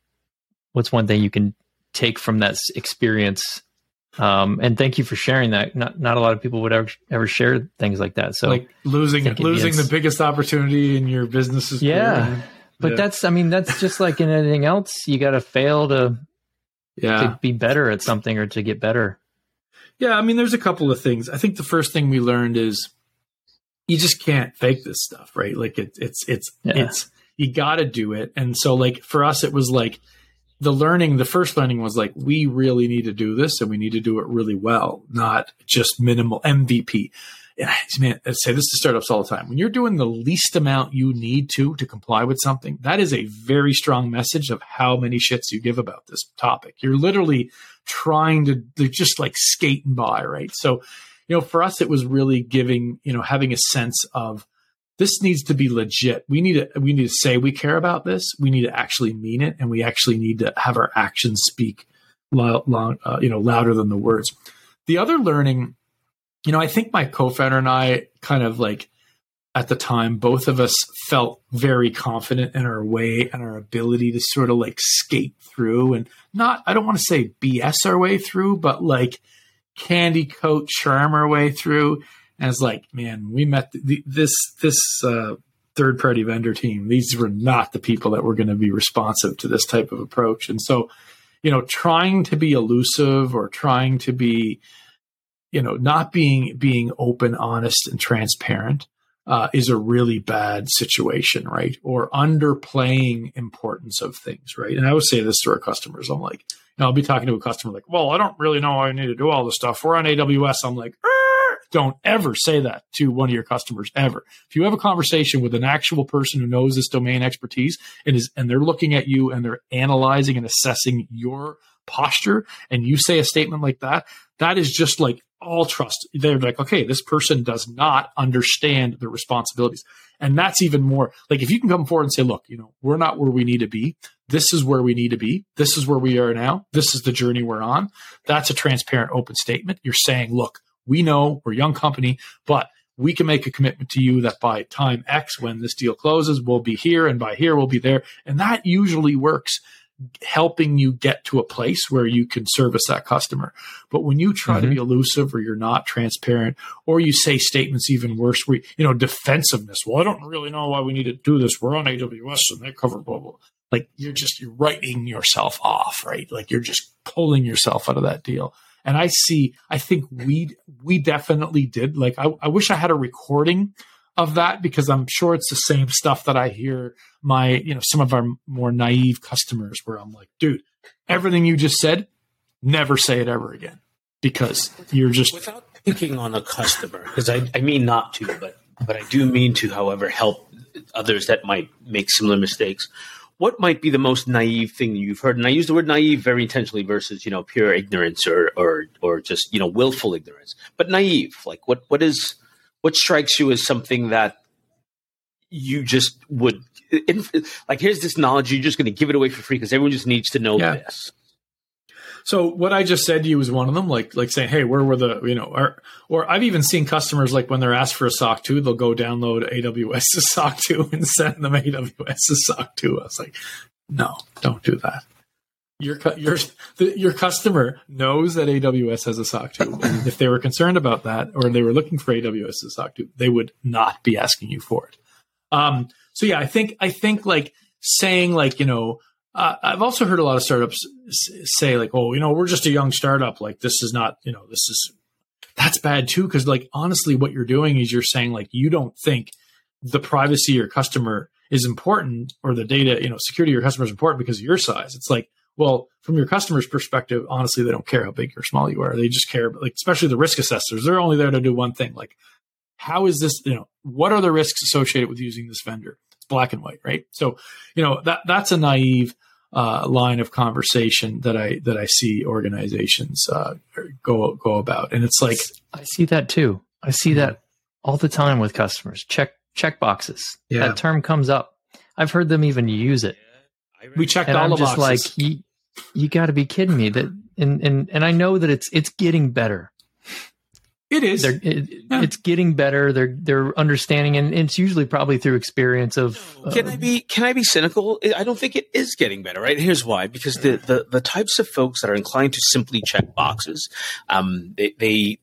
what's one thing you can take from that experience um, and thank you for sharing that. Not not a lot of people would ever ever share things like that. So like losing losing the biggest opportunity in your business's Yeah. career. but Yeah. that's I mean that's just like in anything else. You got to fail to yeah. to be better at something or to get better. Yeah, I mean, there's a couple of things. I think the first thing we learned is you just can't fake this stuff, right? Like it, it's it's Yeah. it's you got to do it. And so, like for us, it was like the learning. The first learning was like we really need to do this, and we need to do it really well, not just minimal MVP. And I, man, I say this to startups all the time. When you're doing the least amount you need to to comply with something, that is a very strong message of how many shits you give about this topic. You're literally trying to, to just like skating by, right? So, you know, for us, it was really giving, you know, having a sense of this needs to be legit. We need to, we need to say we care about this. We need to actually mean it, and we actually need to have our actions speak, uh, you know, louder than the words. The other learning, you know, I think my co-founder and I kind of like at the time, both of us felt very confident in our way and our ability to sort of like skate through and not, I don't want to say BS our way through, but like candy coat charm our way through. And it's like, man, we met the, this, this, uh, third party vendor team. These were not the people that were going to be responsive to this type of approach. And so, you know, trying to be elusive or trying to be, you know, not being, being open, honest and transparent uh, is a really bad situation, right? Or underplaying importance of things, right? And I would say this to our customers. I'm like, you know, I'll be talking to a customer like, well, I don't really know I need to do all this stuff. We're on AWS. I'm like, "Er." Don't ever say that to one of your customers ever. If you have a conversation with an actual person who knows this domain expertise and is, and they're looking at you and they're analyzing and assessing your posture and you say a statement like that, that is just like all trust. They're like, okay, this person does not understand the responsibilities. And that's even more like if you can come forward and say, look, you know, we're not where we need to be. This is where we need to be. This is where we are now. This is the journey we're on. That's a transparent, open statement. You're saying, look, we know we're a young company, but we can make a commitment to you that by time X, when this deal closes, we'll be here, and by here, we'll be there. And that usually works helping you get to a place where you can service that customer. But when you try to be mm-hmm. elusive or you're not transparent or you say statements even worse, where, you know, defensiveness. Well, I don't really know why we need to do this. We're on AWS and they cover blah, blah. Like you're just, you're writing yourself off, right? Like you're just pulling yourself out of that deal. And I see, I think we, we definitely did. Like I, I wish I had a recording of that because I'm sure it's the same stuff that I hear my, you know, some of our more naive customers where I'm like, dude, everything you just said, never say it ever again because you're just, without picking on a customer, because I, I mean not to, but but I do mean to, however, help others that might make similar mistakes. What might be the most naive thing you've heard? And I use the word naive very intentionally versus, you know, pure ignorance or or or just, you know, willful ignorance. But naive, like what what is what strikes you as something that you just would like here's this knowledge you're just going to give it away for free because everyone just needs to know Yeah. this So what I just said to you was one of them, like like saying, "Hey, where were the you know?" Or, or I've even seen customers like when they're asked for a SOC two, they'll go download AWS's SOC two and send them AWS's SOC two. I was like, "No, don't do that." your your the, your customer knows that AWS has a SOC 2. If they were concerned about that or they were looking for AWS as a SOC 2, they would not be asking you for it. Um, so yeah, I think I think like saying like you know uh, I've also heard a lot of startups say like oh you know we're just a young startup like this is not you know this is that's bad too because like honestly what you're doing is you're saying like you don't think the privacy your customer is important or the data you know security your customer is important because of your size it's like well, from your customer's perspective, honestly, they don't care how big or small you are. They just care, like especially the risk assessors. They're only there to do one thing, like how is this? You know, what are the risks associated with using this vendor? It's black and white, right? So, you know that that's a naive uh, line of conversation that I that I see organizations uh, go go about, and it's like I see that too. I see mm-hmm. that all the time with customers. Check check boxes. Yeah. That term comes up. I've heard them even use it we checked and all I'm the just boxes. like, you, you got to be kidding me. That and and and I know that it's it's getting better. It is. It, yeah. It's getting better. They're they're understanding, and it's usually probably through experience of. can I be Can I be cynical? I don't think it is getting better. Right. Here's why: because the the, the types of folks that are inclined to simply check boxes, um, they, they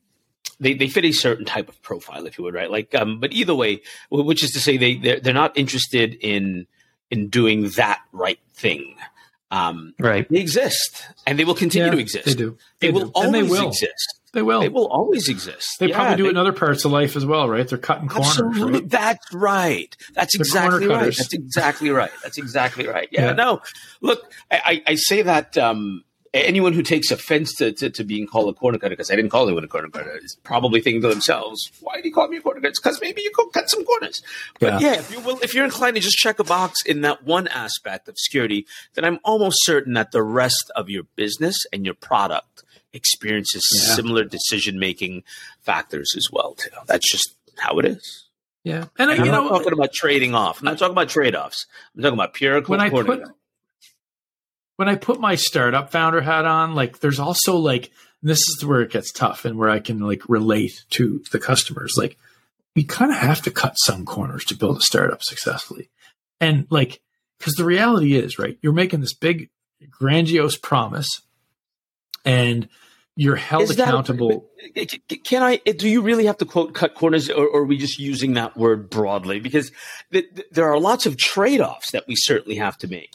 they, they fit a certain type of profile, if you would, right? Like, um, but either way, which is to say, they they're, they're not interested in in doing that right thing. Um, right. They exist and they will continue yeah, to exist. They do. They, they will do. always they will. exist. They will. They will always exist. They yeah, probably do they, it in other parts of life as well, right? They're cutting corners. Absolutely. Right? That's right. That's They're exactly right. That's exactly right. That's exactly right. Yeah. yeah. No, look, I, I say that um, anyone who takes offense to, to, to, being called a corner cutter, because I didn't call anyone a corner cutter, is probably thinking to themselves, why did he call me a corner cutter? It's because maybe you could cut some corners. But yeah, yeah if, you will, if you're inclined to just check a box in that one aspect of security, then I'm almost certain that the rest of your business and your product experiences yeah. similar decision making factors as well, too. That's just how it is. Yeah, and, and I'm not talking about trading off. I'm not talking about trade offs. I'm talking about pure. When I put when I put my startup founder hat on, like there's also like this is where it gets tough and where I can like relate to the customers. Like we kind of have to cut some corners to build a startup successfully. And like, because the reality is, right, you're making this big, grandiose promise and you're held is accountable. Eh, can I? Eh, do you really have to quote cut corners, or, or, are we just using that word broadly? Because th- th- there are lots of trade offs that we certainly have to make.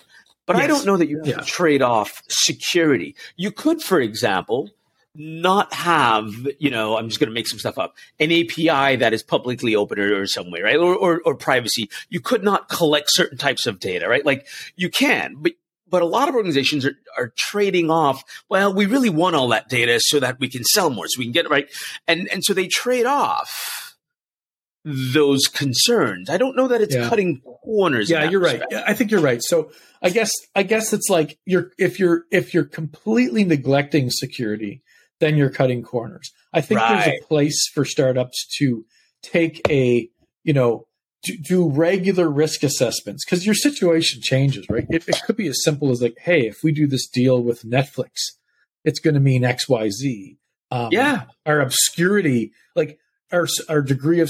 But yes. I don't know that you yeah. trade off security. You could, for example, not have, you know, I'm just going to make some stuff up, an API that is publicly open or, or some way, right? Or, or, or privacy. You could not collect certain types of data, right? Like you can, but but a lot of organizations are, are trading off. Well, we really want all that data so that we can sell more, so we can get it right, and and so they trade off those concerns. I don't know that it's yeah. cutting corners. Yeah, you're respect. right. I think you're right. So I guess I guess it's like you're if you're if you're completely neglecting security, then you're cutting corners. I think right. there's a place for startups to take a you know do, do regular risk assessments because your situation changes, right? It, it could be as simple as like, hey, if we do this deal with Netflix, it's going to mean X, Y, Z. Um, yeah, our obscurity, like our our degree of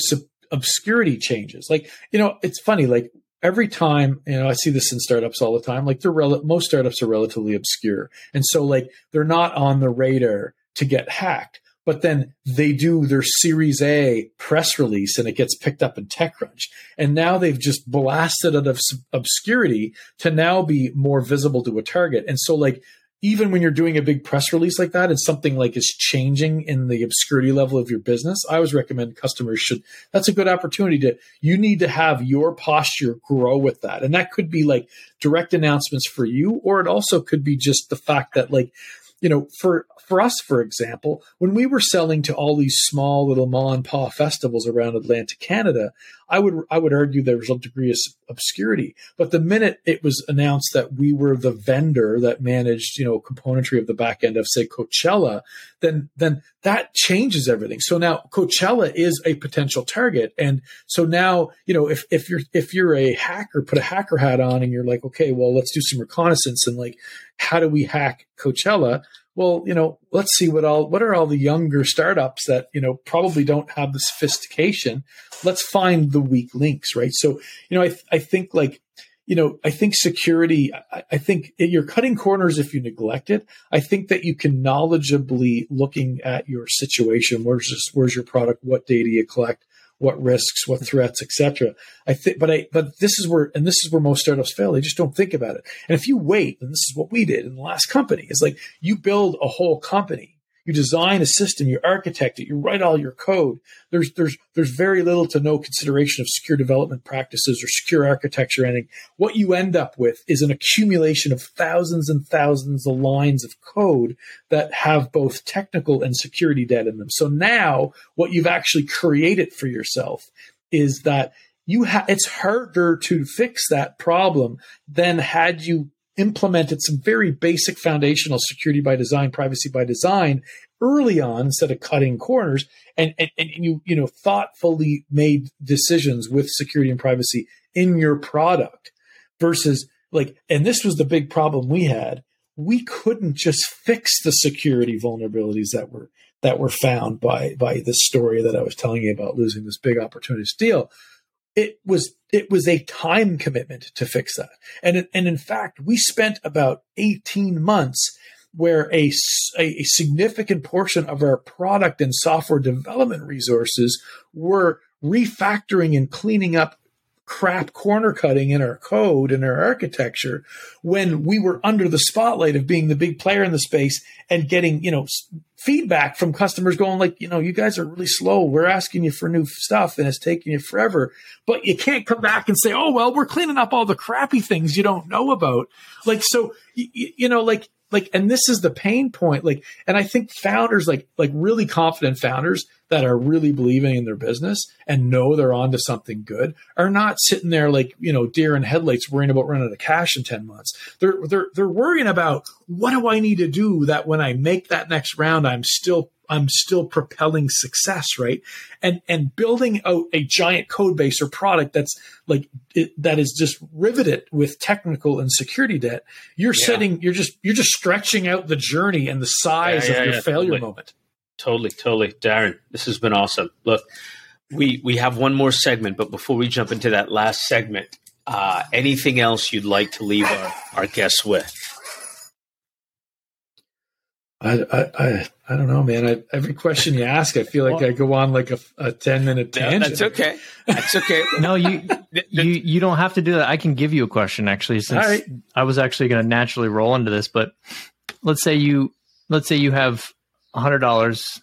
obscurity changes. Like, you know, it's funny, like every time, you know, I see this in startups all the time, like they're rel- most startups are relatively obscure. And so like they're not on the radar to get hacked. But then they do their Series A press release and it gets picked up in TechCrunch. And now they've just blasted out of obscurity to now be more visible to a target. And so like even when you're doing a big press release like that and something like is changing in the obscurity level of your business, I always recommend customers should that's a good opportunity to you need to have your posture grow with that. And that could be like direct announcements for you, or it also could be just the fact that like, you know, for for us, for example, when we were selling to all these small little ma and pa festivals around Atlantic Canada, I would I would argue there was a degree of obscurity. But the minute it was announced that we were the vendor that managed, you know, componentry of the back end of say Coachella, then then that changes everything. So now Coachella is a potential target, and so now you know if if you're if you're a hacker, put a hacker hat on, and you're like, okay, well, let's do some reconnaissance and like, how do we hack Coachella? Well, you know, let's see what all what are all the younger startups that you know probably don't have the sophistication. Let's find the weak links, right? So, you know, I I think like you know, I think security, I, I, think you're cutting corners if you neglect it. I think that you can knowledgeably looking at your situation. Where's this, where's your product? What data you collect? What risks? What threats, etc. I think, but I, but this is where, and this is where most startups fail. They just don't think about it. And if you wait, and this is what we did in the last company, is like you build a whole company you design a system, you architect it, you write all your code. There's there's there's very little to no consideration of secure development practices or secure architecture And. What you end up with is an accumulation of thousands and thousands of lines of code that have both technical and security debt in them. So now what you've actually created for yourself is that you ha- it's harder to fix that problem than had you implemented some very basic foundational security by design, privacy by design early on instead of cutting corners and, and, and you, you know, thoughtfully made decisions with security and privacy in your product versus like, and this was the big problem we had. We couldn't just fix the security vulnerabilities that were that were found by by this story that I was telling you about losing this big opportunity to steal it was it was a time commitment to fix that. And and in fact, we spent about 18 months where a, a, significant portion of our product and software development resources were refactoring and cleaning up crap corner cutting in our code and our architecture when we were under the spotlight of being the big player in the space and getting, you know, feedback from customers going like, you know, you guys are really slow. We're asking you for new stuff and it's taking you forever. But you can't come back and say, oh, well, we're cleaning up all the crappy things you don't know about. Like, so, you, you know, like, like, and this is the pain point. Like, and I think founders, like, like really confident founders, that are really believing in their business and know they're onto something good are not sitting there like you know deer in headlights worrying about running out of cash in 10 months. They're they're they're worrying about what do i need to do that when i make that next round i'm still i'm still propelling success right? And and building out a giant code base or product that's like it, that is just riveted with technical and security debt you're yeah. setting you're just you're just stretching out the journey and the size yeah, yeah, of your failure moment Totally, totally. Darren, this has been awesome. Look, we we have one more segment, but before we jump into that last segment, uh, anything else you'd like to leave our, our guests with? I, I, I, I don't know, man. I, every question you ask, I feel like I go on like a, a 10 minute tangent. No, that's okay. That's okay. no, you, you, you don't have to do that. I can give you a question actually, since right. I was actually going to naturally roll into this, but let's say you, let's say you have hundred dollars,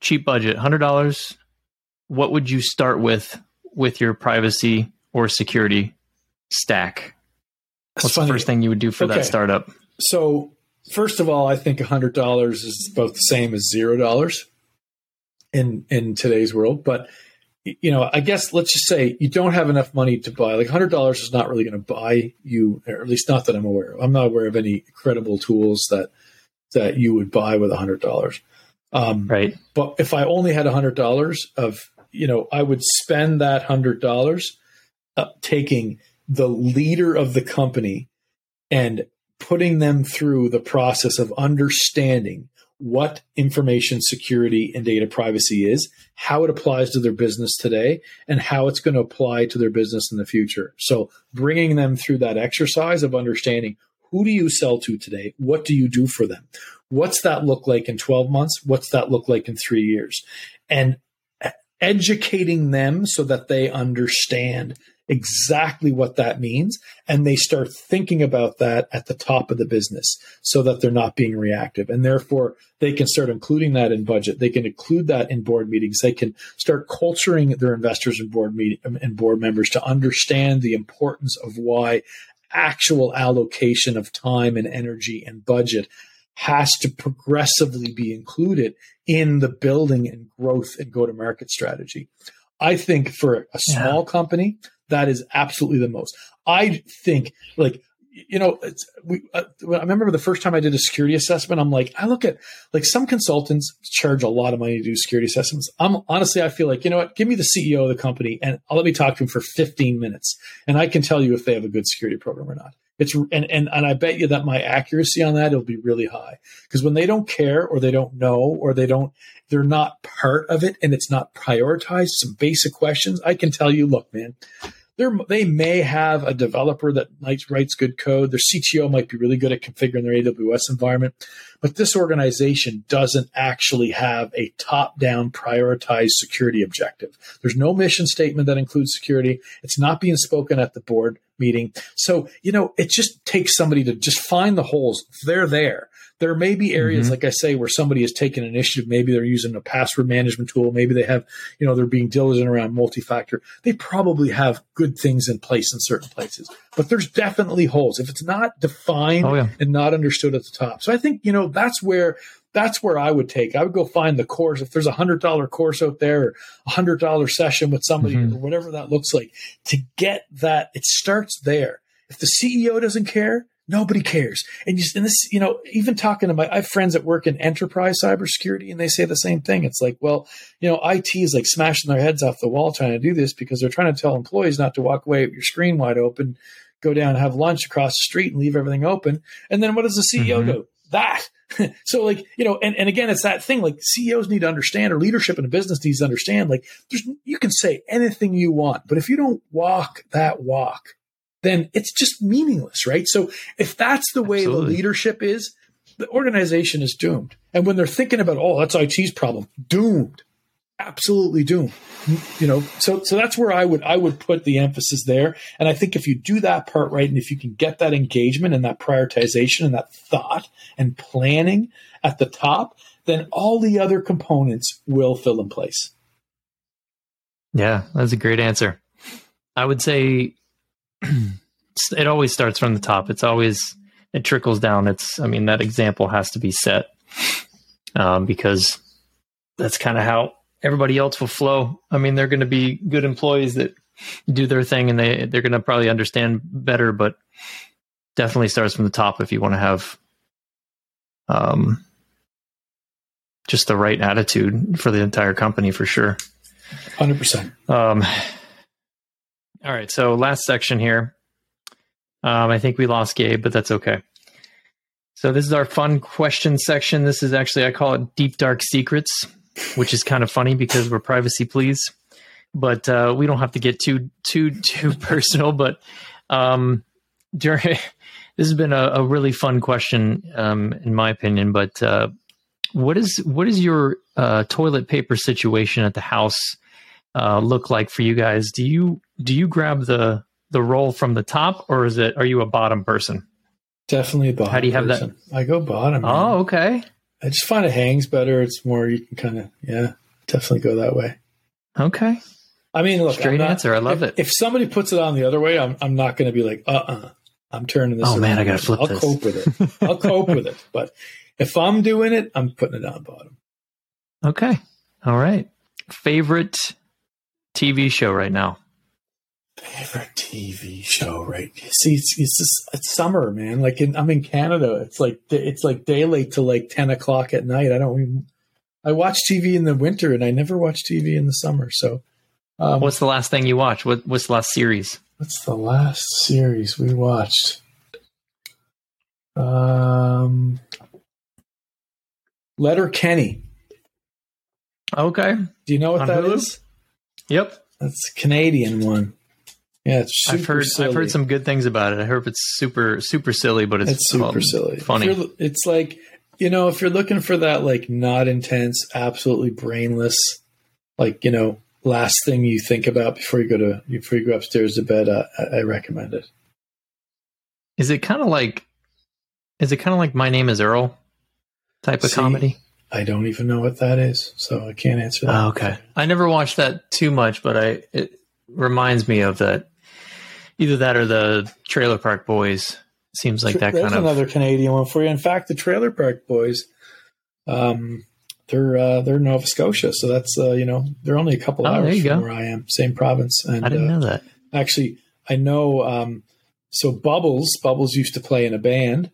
cheap budget, hundred dollars. What would you start with with your privacy or security stack? That's What's funny. the first thing you would do for okay. that startup? So, first of all, I think hundred dollars is about the same as zero dollars in in today's world. But you know, I guess let's just say you don't have enough money to buy. Like hundred dollars is not really going to buy you, or at least not that I'm aware of. I'm not aware of any credible tools that that you would buy with a hundred dollars. Um, right. But if I only had a hundred dollars of, you know, I would spend that hundred dollars uh, taking the leader of the company and putting them through the process of understanding what information security and data privacy is, how it applies to their business today, and how it's going to apply to their business in the future. So, bringing them through that exercise of understanding who do you sell to today? What do you do for them? What's that look like in 12 months? What's that look like in three years? And educating them so that they understand exactly what that means and they start thinking about that at the top of the business so that they're not being reactive and therefore they can start including that in budget they can include that in board meetings they can start culturing their investors and board meet and board members to understand the importance of why actual allocation of time and energy and budget has to progressively be included in the building and growth and go to market strategy. I think for a small yeah. company, that is absolutely the most. I think like you know, we. Uh, I remember the first time I did a security assessment. I'm like, I look at like some consultants charge a lot of money to do security assessments. I'm honestly, I feel like you know what? Give me the CEO of the company and I'll let me talk to him for 15 minutes, and I can tell you if they have a good security program or not. It's and and and I bet you that my accuracy on that will be really high because when they don't care or they don't know or they don't they're not part of it and it's not prioritized. Some basic questions I can tell you. Look, man, they're, they may have a developer that writes, good code. Their CTO might be really good at configuring their AWS environment, but this organization doesn't actually have a top-down prioritized security objective. There's no mission statement that includes security. It's not being spoken at the board meeting. So, you know, it just takes somebody to just find the holes. They're there. There may be areas, mm-hmm. like I say, where somebody has taken initiative. Maybe they're using a password management tool. Maybe they have, you know, they're being diligent around multi-factor. They probably have good things in place in certain places, but there's definitely holes if it's not defined oh, yeah. and not understood at the top. So I think, you know, that's where that's where I would take. I would go find the course. If there's a hundred dollar course out there or a hundred dollar session with somebody mm-hmm. or whatever that looks like to get that, it starts there. If the CEO doesn't care, nobody cares. And you, and this, you know, even talking to my, I have friends that work in enterprise cybersecurity and they say the same thing. It's like, well, you know, IT is like smashing their heads off the wall trying to do this because they're trying to tell employees not to walk away with your screen wide open, go down, have lunch across the street and leave everything open. And then what does the CEO mm-hmm. do? That. so like, you know, and, and again, it's that thing like CEOs need to understand or leadership in a business needs to understand, like there's, you can say anything you want, but if you don't walk that walk, then it's just meaningless, right? So if that's the way Absolutely. the leadership is, the organization is doomed. And when they're thinking about, oh, that's IT's problem, doomed, absolutely doomed. You know, so so that's where I would I would put the emphasis there. And I think if you do that part right, and if you can get that engagement and that prioritization and that thought and planning at the top, then all the other components will fill in place. Yeah, that's a great answer. I would say it always starts from the top. It's always it trickles down. It's I mean that example has to be set um, because that's kind of how everybody else will flow. I mean they're going to be good employees that do their thing and they they're going to probably understand better, but definitely starts from the top if you want to have um just the right attitude for the entire company for sure. Hundred percent. Um, all right, so last section here. Um, I think we lost Gabe, but that's okay. So this is our fun question section. This is actually I call it Deep Dark Secrets, which is kind of funny because we're privacy please, but uh, we don't have to get too too too personal. But um, during this has been a, a really fun question um, in my opinion. But uh, what is what is your uh, toilet paper situation at the house uh, look like for you guys? Do you do you grab the the roll from the top, or is it are you a bottom person? Definitely a bottom. How do you have person. that? I go bottom. Man. Oh, okay. I just find it hangs better. It's more you can kind of yeah, definitely go that way. Okay. I mean, look, straight not, answer. I love if, it. If somebody puts it on the other way, I'm I'm not going to be like, uh, uh-uh, uh, i am turning this. Oh around. man, I got to flip this. I'll this. cope with it. I'll cope with it. But if I'm doing it, I'm putting it on bottom. Okay. All right. Favorite TV show right now? Favorite TV show, right? See, it's it's, just, it's summer, man. Like in, I'm in Canada. It's like it's like daylight to like ten o'clock at night. I don't even. I watch TV in the winter, and I never watch TV in the summer. So, um, what's the last thing you watched? What What's the last series? What's the last series we watched? Um, Letterkenny. Okay. Do you know what On that Hulu? is? Yep, that's a Canadian one. Yeah, it's I've heard silly. I've heard some good things about it. I hope it's super super silly, but it's, it's super silly, funny. It's like you know, if you're looking for that like not intense, absolutely brainless, like you know, last thing you think about before you go to before you go upstairs to bed, uh, I, I recommend it. Is it kind of like? Is it kind of like My Name Is Earl type of See, comedy? I don't even know what that is, so I can't answer that. Oh, okay, I never watched that too much, but I it reminds me of that. Either that or the Trailer Park Boys. Seems like that There's kind of another Canadian one for you. In fact, the Trailer Park Boys, um, they're uh, they're Nova Scotia, so that's uh, you know they're only a couple oh, hours from go. where I am, same province. And I didn't uh, know that. Actually, I know. Um, so Bubbles, Bubbles used to play in a band,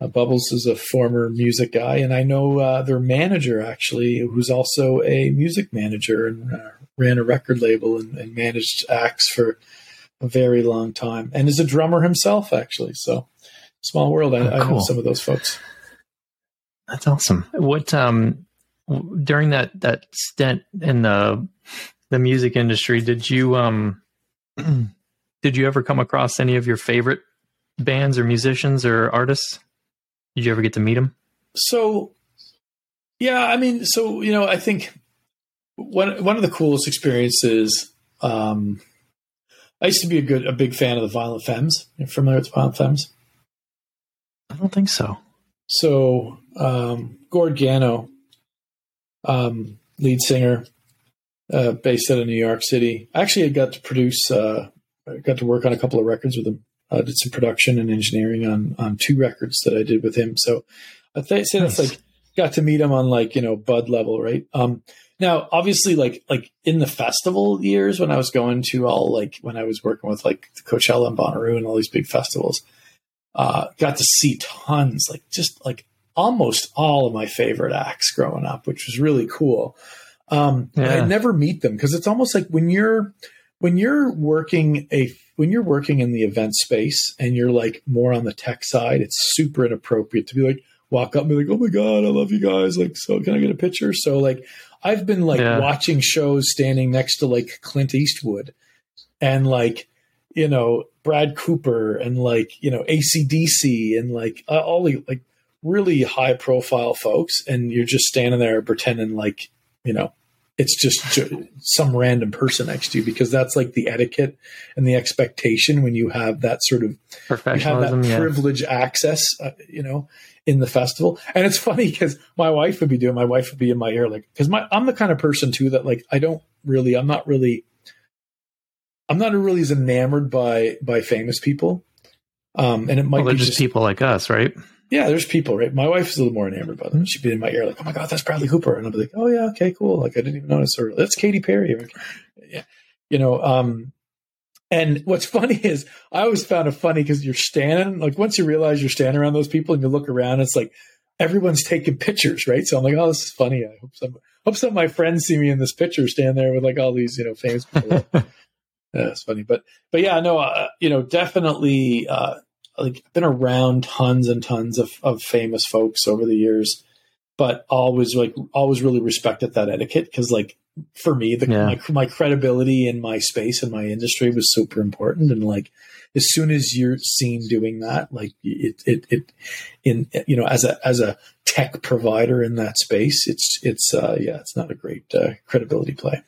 uh, Bubbles is a former music guy, and I know uh, their manager actually, who's also a music manager and uh, ran a record label and, and, managed acts for a very long time, and is a drummer himself actually. So, small world. I, oh, cool. I know some of those folks. That's awesome. What um during that that stint in the the music industry, did you um did you ever come across any of your favorite bands or musicians or artists? Did you ever get to meet them? So, yeah, I mean, so you know, I think one one of the coolest experiences. Um, I used to be a good, a big fan of the Violent Femmes. You're familiar with Violent Femmes? I don't think so. So, um, Gord Gano, um, lead singer, uh, based out of New York City. Actually, I got to produce, uh, I got to work on a couple of records with him. I did some production and engineering on on two records that I did with him. So I th- say nice. that's like got to meet him on like you know bud level, right? Um, now, obviously, like like in the festival years when I was going to all like when I was working with like Coachella and Bonnaroo and all these big festivals, uh, got to see tons, like just like almost all of my favorite acts growing up, which was really cool. Um, yeah. I never meet them because it's almost like when you're when you're working a when you're working in the event space and you're like more on the tech side, it's super inappropriate to be like walk up and be like, "Oh my god, I love you guys!" Like, so can I get a picture? So like I've been like yeah. watching shows standing next to like Clint Eastwood and like, you know, Brad Cooper and like, you know, ACDC and like uh, all the like really high profile folks. And you're just standing there pretending like, you know, it's just some random person next to you because that's like the etiquette and the expectation when you have that sort of you have that yeah. privilege access uh, you know in the festival and it's funny because my wife would be doing my wife would be in my ear like because my i'm the kind of person too that like i don't really i'm not really i'm not really as enamored by by famous people um and it might well, be just, just people like us right yeah, there's people, right? My wife's a little more enamored by them. She'd be in my ear like, oh my God, that's Bradley Cooper. And I'll be like, oh yeah, okay, cool. Like I didn't even notice her. That's Katy Perry. Yeah. You know, um, and what's funny is I always found it funny because you're standing, like once you realize you're standing around those people and you look around, it's like everyone's taking pictures, right? So I'm like, oh, this is funny. I hope some, hope some of my friends see me in this picture stand there with like all these, you know, famous people. yeah, it's funny. But, but yeah, no, uh, you know, definitely, uh, like been around tons and tons of, of famous folks over the years, but always like always really respected that etiquette because like for me the yeah. my, my credibility in my space and my industry was super important and like as soon as you're seen doing that like it it, it in you know as a as a tech provider in that space it's it's uh yeah it's not a great uh, credibility play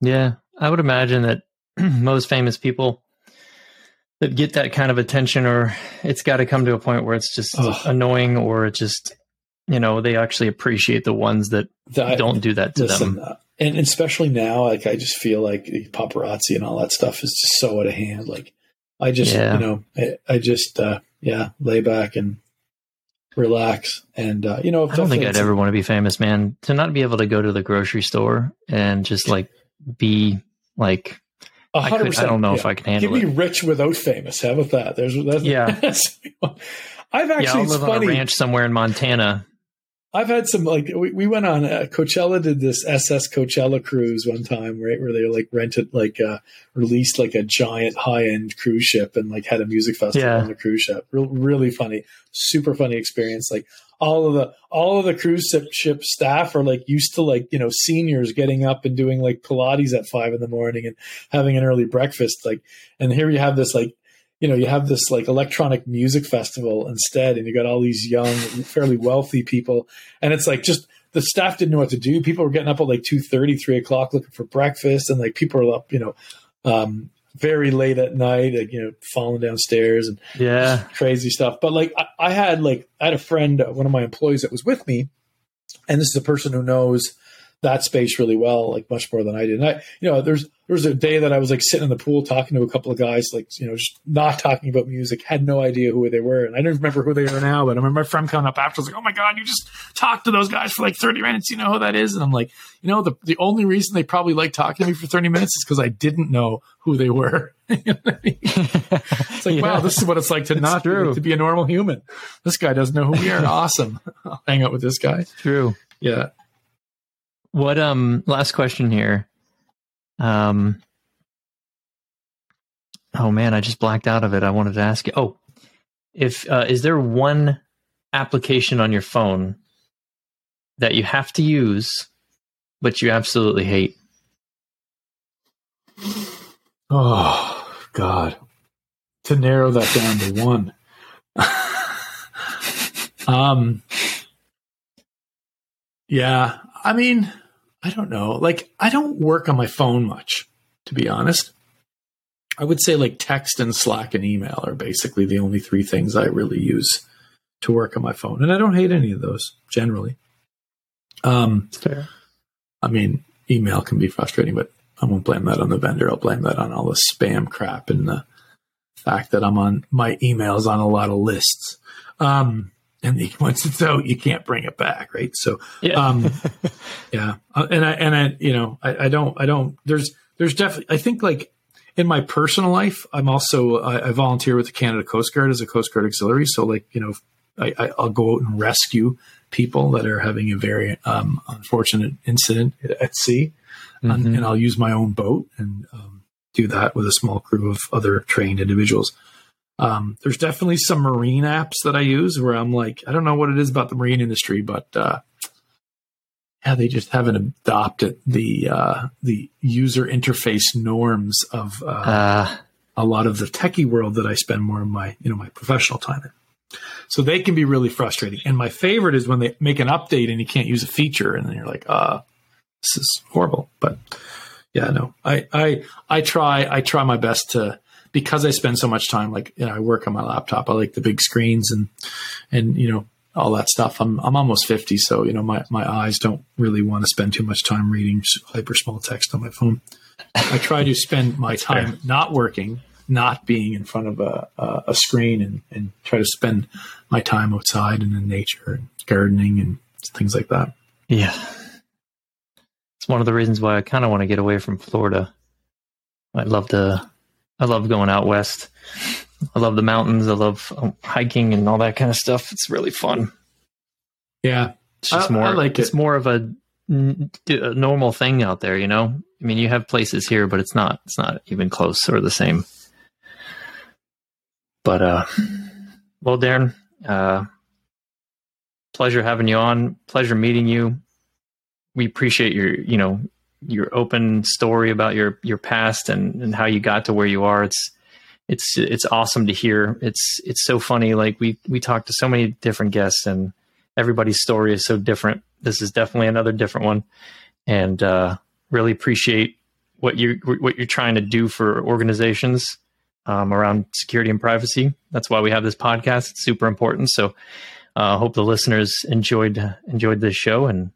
yeah i would imagine that most famous people that get that kind of attention or it's got to come to a point where it's just Ugh. annoying or it just you know they actually appreciate the ones that, that don't do that to listen, them uh, and especially now like i just feel like paparazzi and all that stuff is just so out of hand like i just yeah. you know I, I just uh, yeah lay back and relax and uh, you know i don't think i'd ever want to be famous man to not be able to go to the grocery store and just like be like I, could, I don't know yeah. if I can handle Give it. me rich without famous. How about that? There's yeah. I've actually yeah, I'll live funny. on a ranch somewhere in Montana. I've had some like we, we went on uh, Coachella did this SS Coachella cruise one time right where they like rented like uh released like a giant high end cruise ship and like had a music festival yeah. on the cruise ship. Real, really funny, super funny experience. Like all of the all of the cruise ship staff are like used to like you know seniors getting up and doing like Pilates at five in the morning and having an early breakfast. Like, and here you have this like you know you have this like electronic music festival instead, and you got all these young, fairly wealthy people, and it's like just the staff didn't know what to do. People were getting up at like 2.30, 3 o'clock looking for breakfast, and like people are up, you know. Um, very late at night, like, you know, falling downstairs and yeah, crazy stuff. But like, I, I had like, I had a friend, one of my employees that was with me, and this is a person who knows that space really well, like much more than I did. And I, you know, there's there was a day that I was like sitting in the pool talking to a couple of guys, like you know, just not talking about music, had no idea who they were, and I don't remember who they are now. But I remember my friend coming up after, was like, "Oh my god, you just talked to those guys for like 30 minutes. You know who that is?" And I'm like, you know, the the only reason they probably like talking to me for 30 minutes is because I didn't know who they were. it's like, yeah, wow, this is what it's like to not true. to be a normal human. This guy doesn't know who we are. awesome. I'll hang out with this guy. True. Yeah. What um last question here. Um Oh man, I just blacked out of it. I wanted to ask you. Oh, if uh, is there one application on your phone that you have to use but you absolutely hate? Oh God, to narrow that down to one. um, yeah, I mean, I don't know. Like, I don't work on my phone much, to be honest. I would say like text and Slack and email are basically the only three things I really use to work on my phone, and I don't hate any of those generally. Um, Fair. I mean, email can be frustrating, but I won't blame that on the vendor. I'll blame that on all the spam crap and the fact that I'm on my emails on a lot of lists. Um, and the, once it's out, you can't bring it back, right? So, Yeah. um, yeah, Uh, and I and I, you know, I, I don't, I don't. There's, there's definitely. I think like in my personal life, I'm also I, I volunteer with the Canada Coast Guard as a Coast Guard auxiliary. So, like, you know, I, I, I'll go out and rescue people that are having a very um, unfortunate incident at sea, and, Mhm. and I'll use my own boat and um, do that with a small crew of other trained individuals. Um, there's definitely some marine apps that I use where I'm like, I don't know what it is about the marine industry, but uh, yeah, they just haven't adopted the uh, the user interface norms of uh, Uh, a lot of the techie world that I spend more of my you know my professional time in. So they can be really frustrating. And my favorite is when they make an update and you can't use a feature, and then you're like, ah, this is horrible. But yeah, no, I I I try I try my best to because I spend so much time like you know I work on my laptop. I like the big screens and and you know all that stuff. I'm I'm almost fifty, so you know my my eyes don't really want to spend too much time reading hyper small text on my phone. I try to spend my time not working, not being in front of a a, a screen, and and try to spend my time outside and in nature and gardening and things like that. yeah. It's one of the reasons why I kind of want to get away from Florida. I love to, I love going out west. I love the mountains. I love um, hiking and all that kind of stuff. It's really fun. Yeah, It's just I- I more like it's it. more of a, n- a normal thing out there, you know. I mean, you have places here, but it's not it's not even close or the same. But uh, well, Darren, uh, pleasure having you on. Pleasure meeting you. We appreciate your you know your open story about your your past and and how you got to where you are. It's it's it's awesome to hear. It's it's so funny. Like we we talked to so many different guests and everybody's story is so different. This is definitely another different one, and uh, really appreciate what you what you're trying to do for organizations um, around security and privacy. That's why we have this podcast. It's super important. So, uh, hope the listeners enjoyed enjoyed this show. And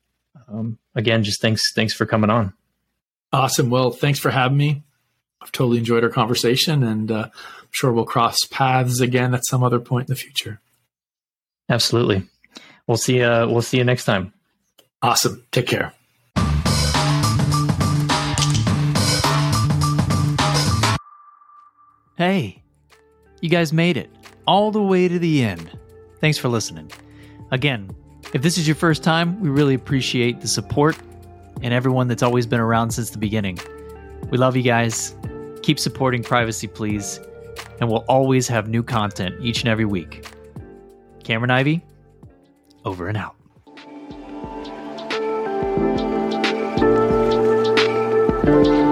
um, again, just thanks thanks for coming on. awesome. Well, thanks for having me. I've totally enjoyed our conversation, and uh, I'm sure we'll cross paths again at some other point in the future. Absolutely. We'll see. Uh, we'll see you next time. Awesome. Take care. Hey, you guys made it all the way to the end. Thanks for listening. Again, if this is your first time, we really appreciate the support and everyone that's always been around since the beginning. We love you guys. Keep supporting Privacy Please, and we'll always have new content each and every week. Cameron Ivy, over and out. Thank